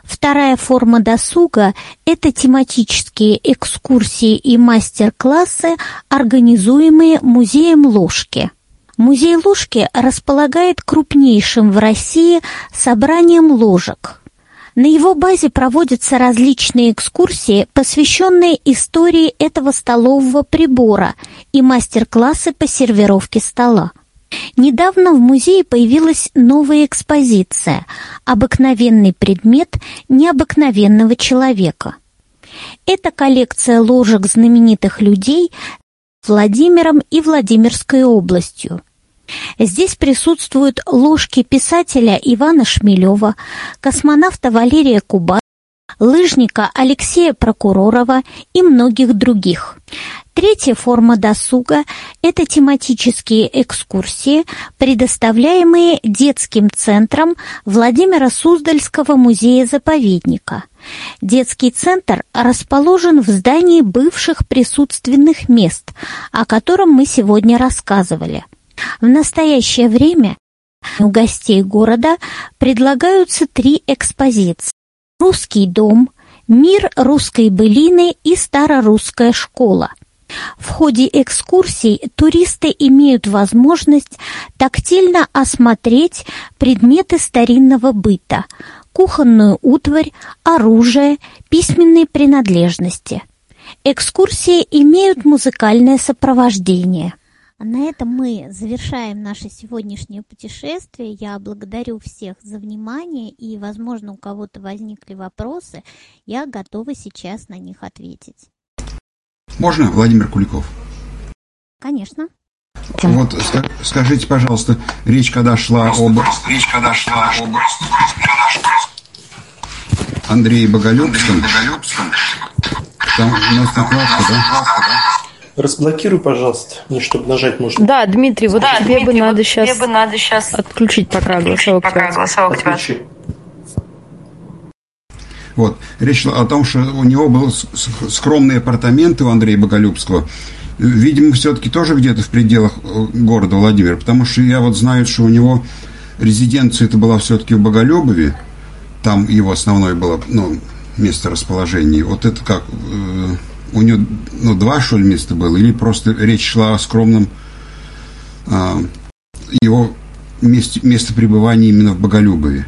Вторая форма досуга – это тематические экскурсии и мастер-классы, организуемые музеем Ложки. Музей Ложки располагает крупнейшим в России собранием ложек – на его базе проводятся различные экскурсии, посвященные истории этого столового прибора и мастер-классы по сервировке стола. Недавно в музее появилась новая экспозиция «Обыкновенный предмет необыкновенного человека». Это коллекция ложек знаменитых людей Владимиром и Владимирской областью – Здесь присутствуют ложки писателя Ивана Шмелева, космонавта Валерия Куба, лыжника Алексея Прокуророва и многих других. Третья форма досуга – это тематические экскурсии, предоставляемые детским центром Владимира Суздальского музея-заповедника. Детский центр расположен в здании бывших присутственных мест, о котором мы сегодня рассказывали – в настоящее время у гостей города предлагаются три экспозиции. Русский дом, мир русской былины и старорусская школа. В ходе экскурсий туристы имеют возможность тактильно осмотреть предметы старинного быта, кухонную утварь, оружие, письменные принадлежности. Экскурсии имеют музыкальное сопровождение – на этом мы завершаем наше сегодняшнее путешествие. Я благодарю всех за внимание и, возможно, у кого-то возникли вопросы. Я готова сейчас на них ответить. Можно, Владимир Куликов? конечно. Вот скажите, пожалуйста, речь когда шла об... Речь когда шла об... Андрее Боголюбском. Там у нас накладка, да? Разблокируй, пожалуйста, мне чтобы нажать можно. Да, Дмитрий, вот да, тебе, Дмитрий, бы надо вот сейчас тебе бы надо сейчас отключить пока голосового пока голосового Отключи. Вот. Речь шла о том, что у него были скромные апартаменты у Андрея Боголюбского. Видимо, все-таки тоже где-то в пределах э, города Владимира, потому что я вот знаю, что у него резиденция это была все-таки в Боголюбове, там его основное было ну, место расположения. Вот это как э, у него ну, два, что ли, места было, или просто речь шла о скромном э, его месте, место пребывания именно в Боголюбове?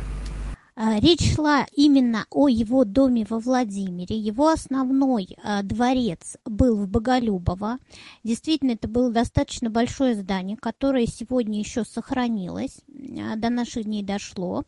А, речь шла именно о его доме во Владимире. Его основной а, дворец был в Боголюбово. Действительно, это было достаточно большое здание, которое сегодня еще сохранилось, а, до наших дней дошло.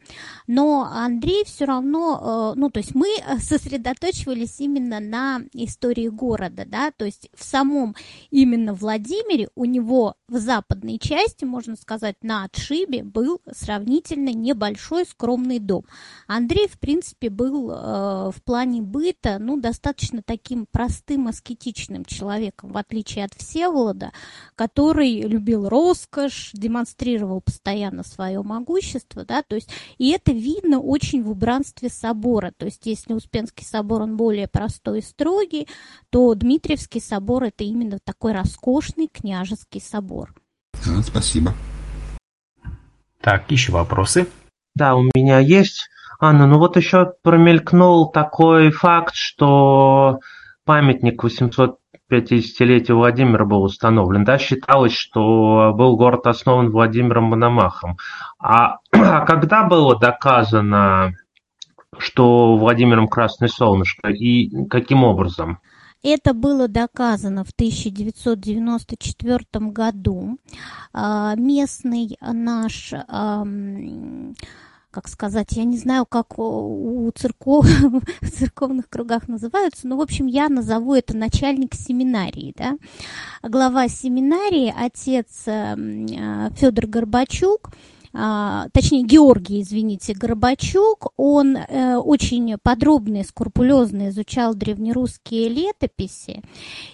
Но Андрей все равно, ну, то есть мы сосредоточивались именно на истории города, да, то есть в самом именно Владимире у него в западной части, можно сказать, на отшибе был сравнительно небольшой скромный дом. Андрей, в принципе, был э, в плане быта, ну, достаточно таким простым, аскетичным человеком, в отличие от Всеволода, который любил роскошь, демонстрировал постоянно свое могущество, да, то есть, и это видно очень в убранстве собора, то есть, если Успенский собор, он более простой и строгий, то Дмитриевский собор это именно такой роскошный княжеский собор. Спасибо. Так, еще вопросы? Да, у меня есть. Анна, ну вот еще промелькнул такой факт, что памятник 850-летию Владимира был установлен. Да, считалось, что был город основан Владимиром Мономахом. А, а когда было доказано, что Владимиром Красное Солнышко и каким образом? Это было доказано в 1994 году. А, местный наш как сказать, я не знаю, как у церков, в церковных кругах называются, но, в общем, я назову это начальник семинарии, да. Глава семинарии, отец э, Федор Горбачук, а, точнее Георгий, извините, Горбачук, он э, очень подробно и скрупулезно изучал древнерусские летописи.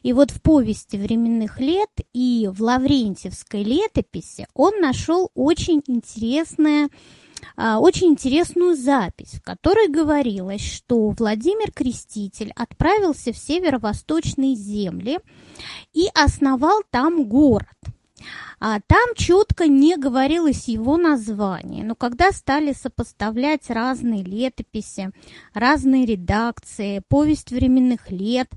И вот в повести временных лет и в Лаврентьевской летописи он нашел очень интересное очень интересную запись, в которой говорилось, что Владимир Креститель отправился в северо-восточные земли и основал там город. А там четко не говорилось его название, но когда стали сопоставлять разные летописи, разные редакции, повесть временных лет,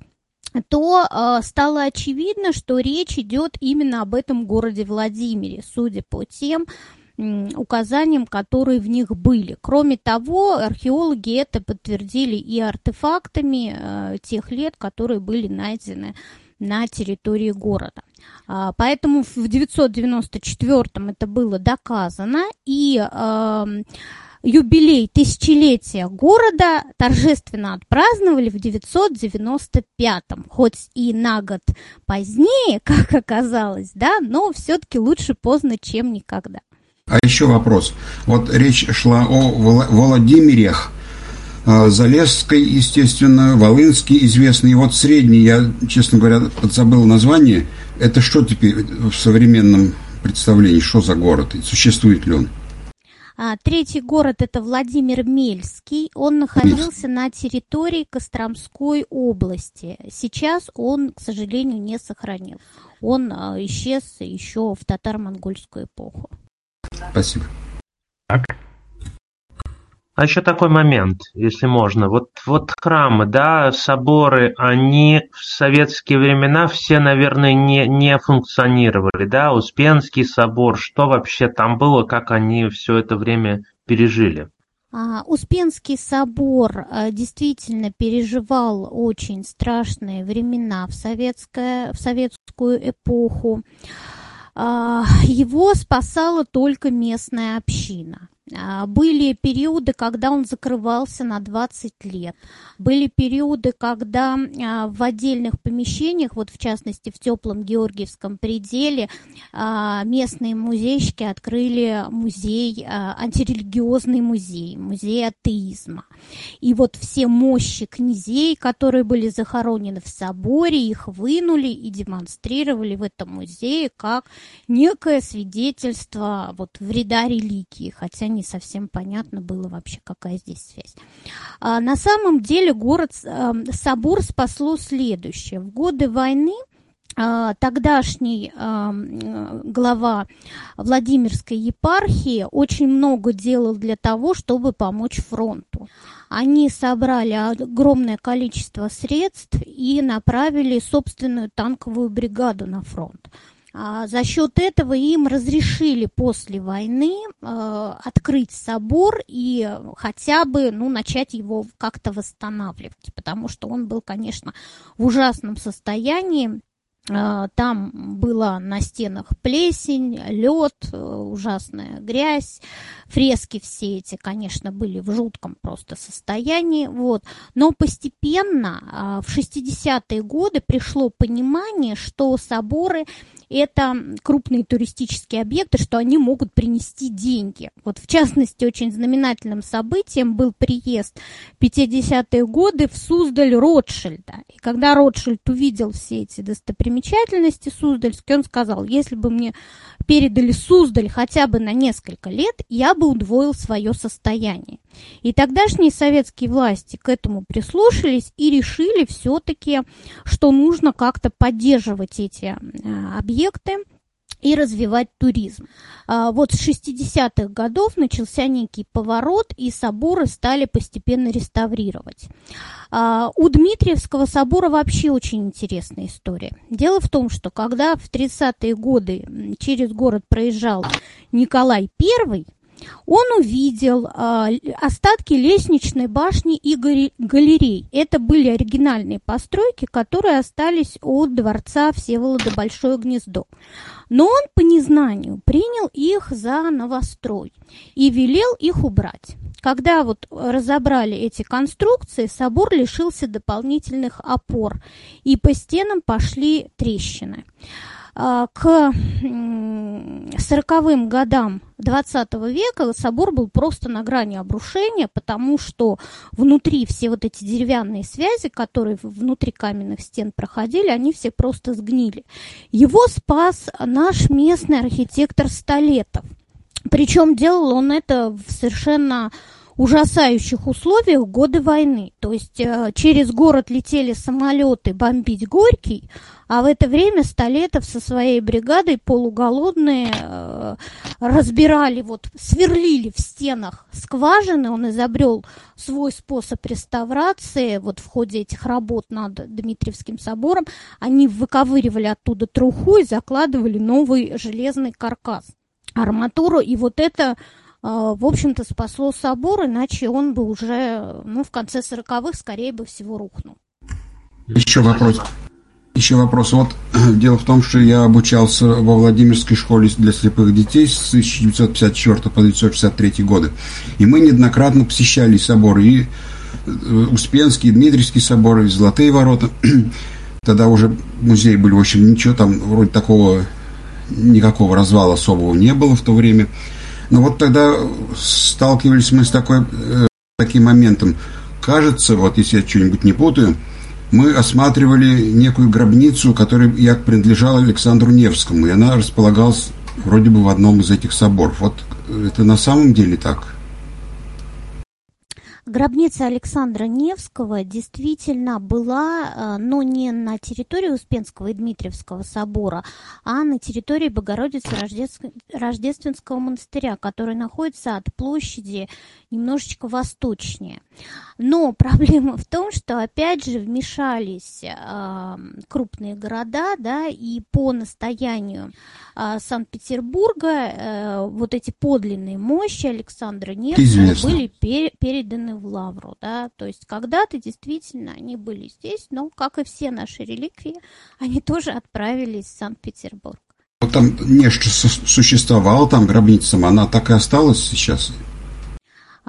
то э, стало очевидно, что речь идет именно об этом городе Владимире, судя по тем указаниям, которые в них были. Кроме того, археологи это подтвердили и артефактами э, тех лет, которые были найдены на территории города. А, поэтому в 994 это было доказано, и э, юбилей тысячелетия города торжественно отпраздновали в 995 хоть и на год позднее, как оказалось, да, но все-таки лучше поздно, чем никогда. А еще вопрос. Вот речь шла о Владимирях, а, Залесской, естественно, Волынский известный. И вот средний, я, честно говоря, подзабыл название. Это что теперь в современном представлении? Что за город? Существует ли он? А, третий город – это Владимир Мельский. Он находился на территории Костромской области. Сейчас он, к сожалению, не сохранил. Он а, исчез еще в татаро-монгольскую эпоху. Спасибо. Так. А еще такой момент, если можно. Вот, вот храмы, да, соборы, они в советские времена все, наверное, не, не функционировали, да? Успенский собор, что вообще там было, как они все это время пережили? А, Успенский собор а, действительно переживал очень страшные времена в, советское, в советскую эпоху. А, его спасала только местная община. А, были периоды, когда он закрывался на 20 лет. Были периоды, когда а, в отдельных помещениях, вот в частности в теплом Георгиевском пределе, а, местные музейщики открыли музей, антирелигиозный музей, музей атеизма. И вот все мощи князей, которые были захоронены в соборе, их вынули и демонстрировали в этом музее как некое свидетельство вот вреда религии, хотя не совсем понятно было вообще, какая здесь связь. А, на самом деле город, а, собор спасло следующее. В годы войны а, тогдашний а, глава Владимирской епархии очень много делал для того, чтобы помочь фронту. Они собрали огромное количество средств и направили собственную танковую бригаду на фронт. А, за счет этого им разрешили после войны э, открыть собор и хотя бы ну, начать его как-то восстанавливать, потому что он был, конечно, в ужасном состоянии. Э, там была на стенах плесень, лед, э, ужасная грязь, фрески все эти, конечно, были в жутком просто состоянии. Вот. Но постепенно в 60-е годы пришло понимание, что соборы это крупные туристические объекты, что они могут принести деньги. Вот в частности, очень знаменательным событием был приезд в 50-е годы в Суздаль Ротшильда. И когда Ротшильд увидел все эти достопримечательности суздальские, он сказал, если бы мне передали Суздаль хотя бы на несколько лет, я бы удвоил свое состояние. И тогдашние советские власти к этому прислушались и решили все-таки, что нужно как-то поддерживать эти э, объекты и развивать туризм. А, вот с 60-х годов начался некий поворот, и соборы стали постепенно реставрировать. А, у Дмитриевского собора вообще очень интересная история. Дело в том, что когда в 30-е годы через город проезжал Николай I, он увидел э, остатки лестничной башни и галерей. Это были оригинальные постройки, которые остались от дворца Всеволода Большое Гнездо. Но он по незнанию принял их за новострой и велел их убрать. Когда вот разобрали эти конструкции, собор лишился дополнительных опор, и по стенам пошли трещины. А, к сороковым годам XX века собор был просто на грани обрушения, потому что внутри все вот эти деревянные связи, которые внутри каменных стен проходили, они все просто сгнили. Его спас наш местный архитектор Столетов. Причем делал он это в совершенно ужасающих условиях годы войны. То есть э, через город летели самолеты бомбить Горький, а в это время Столетов со своей бригадой полуголодные э, разбирали, вот сверлили в стенах скважины. Он изобрел свой способ реставрации. Вот в ходе этих работ над Дмитриевским собором они выковыривали оттуда труху и закладывали новый железный каркас, арматуру. И вот это в общем-то, спасло собор, иначе он бы уже, ну, в конце 40-х, скорее бы всего, рухнул. Еще вопрос. Еще вопрос. Вот дело в том, что я обучался во Владимирской школе для слепых детей с 1954 по 1963 годы. И мы неоднократно посещали соборы. И э, Успенский, и Дмитриевский соборы, и Золотые ворота. Тогда уже музей были, в общем, ничего там вроде такого, никакого развала особого не было в то время. Но вот тогда сталкивались мы с такой, э, таким моментом. Кажется, вот если я что-нибудь не путаю, мы осматривали некую гробницу, которая як принадлежала Александру Невскому, и она располагалась вроде бы в одном из этих соборов. Вот это на самом деле так? Гробница Александра Невского действительно была, э, но не на территории Успенского и Дмитриевского собора, а на территории Богородицы Рождественского монастыря, который находится от площади немножечко восточнее. Но проблема в том, что опять же вмешались э, крупные города, да, и по настоянию э, Санкт-Петербурга вот эти подлинные мощи Александра Невского были пер переданы в Лавру, да, то есть когда-то действительно они были здесь, но, как и все наши реликвии, они тоже отправились в Санкт-Петербург. Вот там нечто существовало, там гробница, она так и осталась сейчас?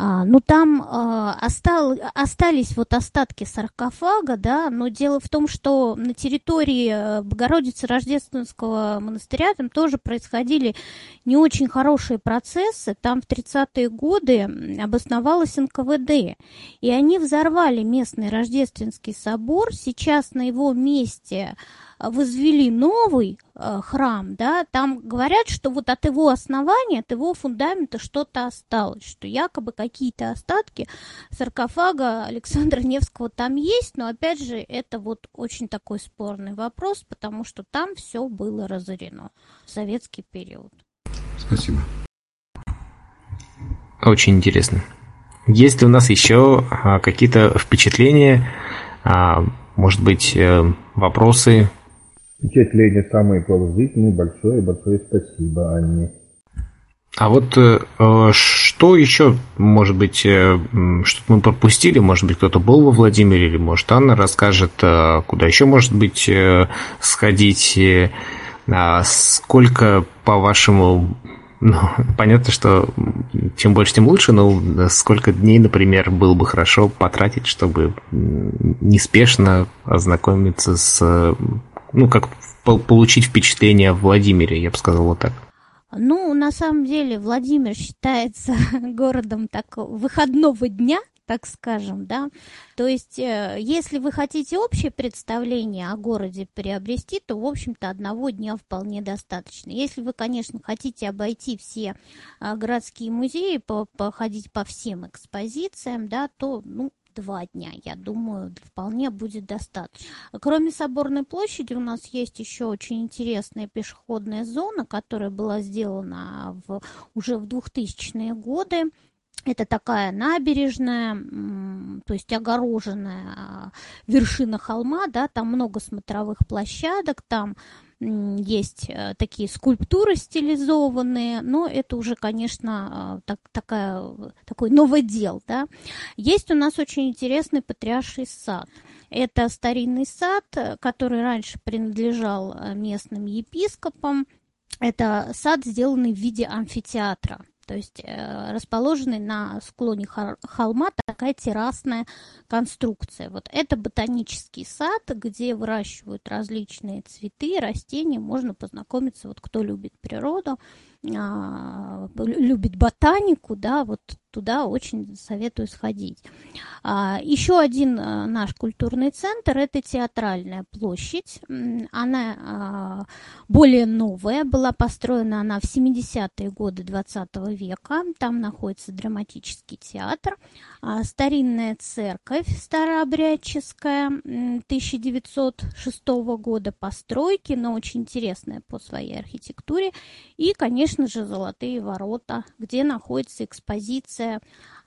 А, ну, там а, остал, остались вот остатки саркофага, да, но дело в том, что на территории э, Богородицы Рождественского монастыря там тоже происходили не очень хорошие процессы. Там в 30-е годы обосновалась НКВД, и они взорвали местный Рождественский собор. Сейчас на его месте возвели новый э, храм, да, там говорят, что вот от его основания, от его фундамента что-то осталось, что якобы какие-то остатки саркофага Александра Невского там есть, но опять же это вот очень такой спорный вопрос, потому что там все было разорено в советский период. Спасибо. Очень интересно. Есть ли у нас еще а, какие-то впечатления, а, может быть, э, вопросы Впечатления самые положительные. Большое-большое спасибо, Анне. А вот э, что еще, может быть, э, что-то мы пропустили? Может быть, кто-то был во Владимире, или, может, Анна расскажет, э, куда еще, может быть, э, сходить? Э, а сколько, по-вашему, ну, понятно, что чем больше, тем лучше, но сколько дней, например, было бы хорошо потратить, чтобы неспешно ознакомиться с ну, как получить впечатление в Владимире, я бы сказал вот так. Ну, на самом деле, Владимир считается городом так выходного дня, так скажем, да. То есть, э, если вы хотите общее представление о городе приобрести, то, в общем-то, одного дня вполне достаточно. Если вы, конечно, хотите обойти все а, городские музеи, походить по всем экспозициям, да, то, ну, два дня, я думаю, вполне будет достаточно. Кроме Соборной площади у нас есть еще очень интересная пешеходная зона, которая была сделана в, уже в 2000-е годы. Это такая набережная, то есть огороженная а, вершина холма, да, там много смотровых площадок, там есть э, такие скульптуры стилизованные, но это уже, конечно, э, так, такая, такой новодел. Да? Есть у нас очень интересный потрясший сад. Это старинный сад, который раньше принадлежал э, местным епископам. Это сад, сделанный в виде амфитеатра то есть э, расположенный на склоне холма такая террасная конструкция. Вот это ботанический сад, где выращивают различные цветы, растения, можно познакомиться, вот кто любит природу, а, любит ботанику, да, вот туда очень советую сходить. А, еще один а, наш культурный центр – это театральная площадь. Она более новая, была построена она в 70-е годы 20 века. Там находится драматический театр. Старинная церковь старообрядческая 1906 года постройки, но очень интересная по своей архитектуре. И, конечно же, Золотые ворота, где находится экспозиция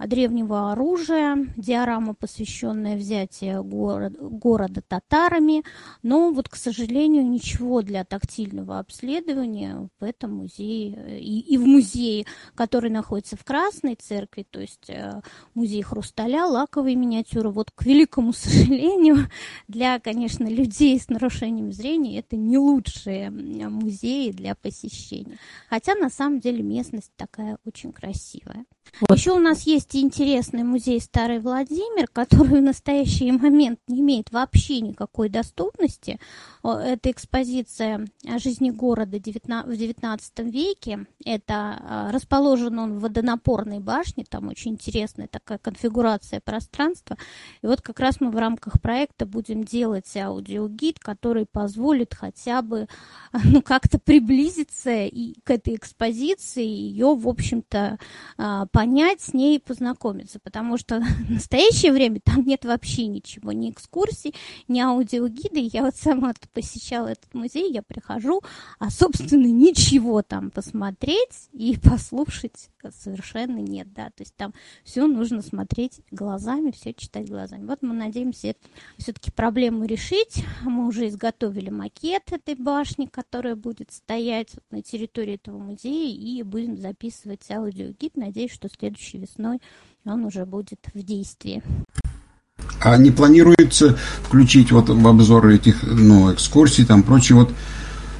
древнего оружия, диорама, посвященная взятию город, города татарами. Но вот, к сожалению, ничего для тактильного обследования в этом музее и, и в музее, который находится в Красной церкви, то есть э, музей хрусталя, лаковые миниатюры. Вот, к великому сожалению, для, конечно, людей с нарушением зрения это не лучшие музеи для посещения. Хотя, на самом деле, местность такая очень красивая. Вот. Еще у нас есть интересный музей Старый Владимир, который в настоящий момент не имеет вообще никакой доступности. Это экспозиция о жизни города в XIX веке. Это а, расположен он в водонапорной башне, там очень интересная такая конфигурация пространства. И вот как раз мы в рамках проекта будем делать аудиогид, который позволит хотя бы ну, как-то приблизиться и к этой экспозиции, ее, в общем-то, а, понять, с ней познакомиться, потому что в настоящее время там нет вообще ничего, ни экскурсий, ни аудиогиды. Я вот сама посещала этот музей, я прихожу, а, собственно, ничего там посмотреть и послушать совершенно нет, да, то есть там все нужно смотреть глазами, все читать глазами. Вот мы надеемся все-таки проблему решить. Мы уже изготовили макет этой башни, которая будет стоять на территории этого музея, и будем записывать аудиогид. Надеюсь, что следующей весной он уже будет в действии. А не планируется включить вот в обзоры этих ну, экскурсий, там прочее, вот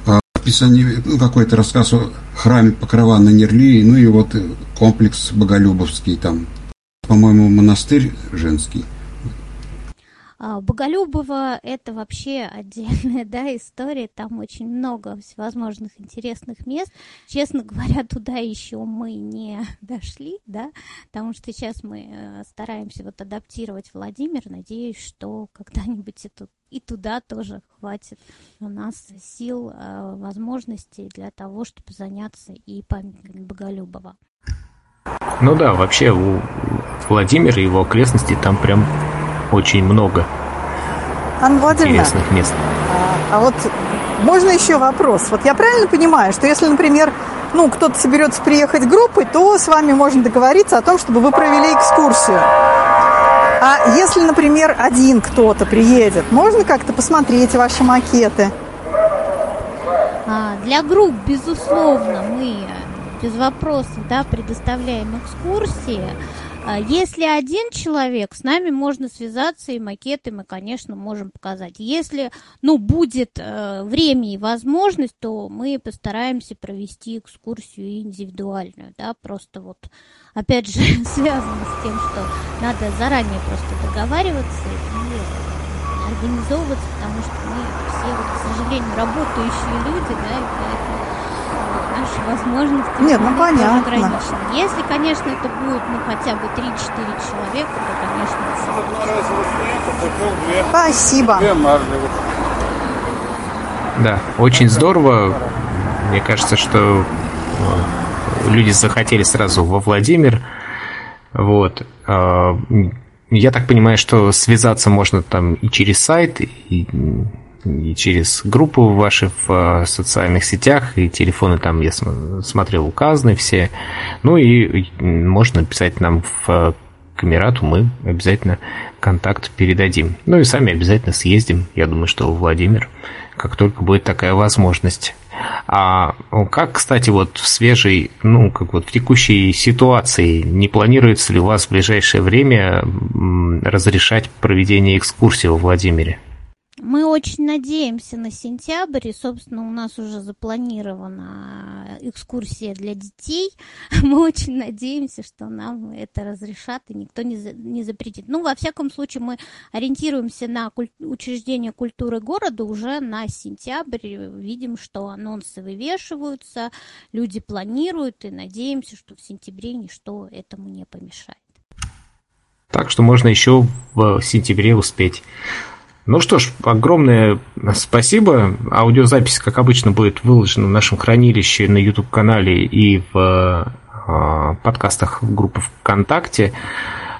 а, описание, ну, какой-то рассказ о храме Покрова на Нерли, ну и вот комплекс Боголюбовский там по-моему, монастырь женский. А, Боголюбово – это вообще отдельная да, история, там очень много всевозможных интересных мест. Честно говоря, туда еще мы не дошли, да, потому что сейчас мы э, стараемся вот адаптировать Владимир. Надеюсь, что когда-нибудь это и туда тоже хватит у нас сил, э, возможностей для того, чтобы заняться и памятниками Боголюбова. Ну да, вообще у Владимира и его окрестностей там прям очень много Анна Владимировна, интересных мест. а, а вот можно еще вопрос? Вот я правильно понимаю, что если, например, ну, кто-то соберется приехать группой, то с вами можно договориться о том, чтобы вы провели экскурсию. А если, например, один кто-то приедет, можно как-то посмотреть ваши макеты? А, Для групп, безусловно, мы без вопросов да, предоставляем экскурсии. А, Если один человек, с нами можно связаться, и макеты мы, конечно, можем показать. Если ну, будет э, время и возможность, то мы постараемся провести экскурсию индивидуальную. Да, просто вот, опять же, связано с тем, что надо заранее просто договариваться и организовываться, потому что мы все, вот, к сожалению, работающие люди, да, и поэтому наши возможности Нет, ну, понятно. ограничены. Если, конечно, это будет ну, хотя бы 3-4 человека, то, конечно, это Спасибо. Да, очень здорово. Мне кажется, что э, люди захотели сразу во Владимир. Вот. А, Я так понимаю, что связаться можно там и через сайт, и, и через группу ваши в э, социальных сетях, и телефоны там, я см- смотрел, указаны все. Ну и можно написать нам в э, камерату, мы обязательно контакт передадим. Ну и сами обязательно съездим, я думаю, что в Владимир, как только будет такая возможность. А как, кстати, вот в свежей, ну, как вот в текущей ситуации, не планируется ли у вас в ближайшее время разрешать проведение экскурсии во Владимире? Мы очень надеемся на сентябрь, и, собственно, у нас уже запланирована экскурсия для детей. Мы очень надеемся, что нам это разрешат, и никто не, за- не запретит. Ну, во всяком случае, мы ориентируемся на куль- учреждение культуры города уже на сентябрь. Видим, что анонсы вывешиваются, люди планируют, и надеемся, что в сентябре ничто этому не помешает. Так что можно еще в сентябре успеть. Ну что ж, огромное спасибо. Аудиозапись, как обычно, будет выложена в нашем хранилище на YouTube-канале и в э, подкастах группы ВКонтакте.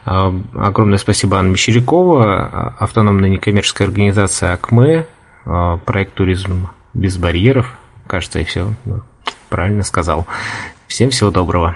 Э, Огромное спасибо Анне Мещерякова, автономная некоммерческая организация АКМЭ, э, проект «Туризм без барьеров». Кажется, я все правильно сказал. Всем всего доброго.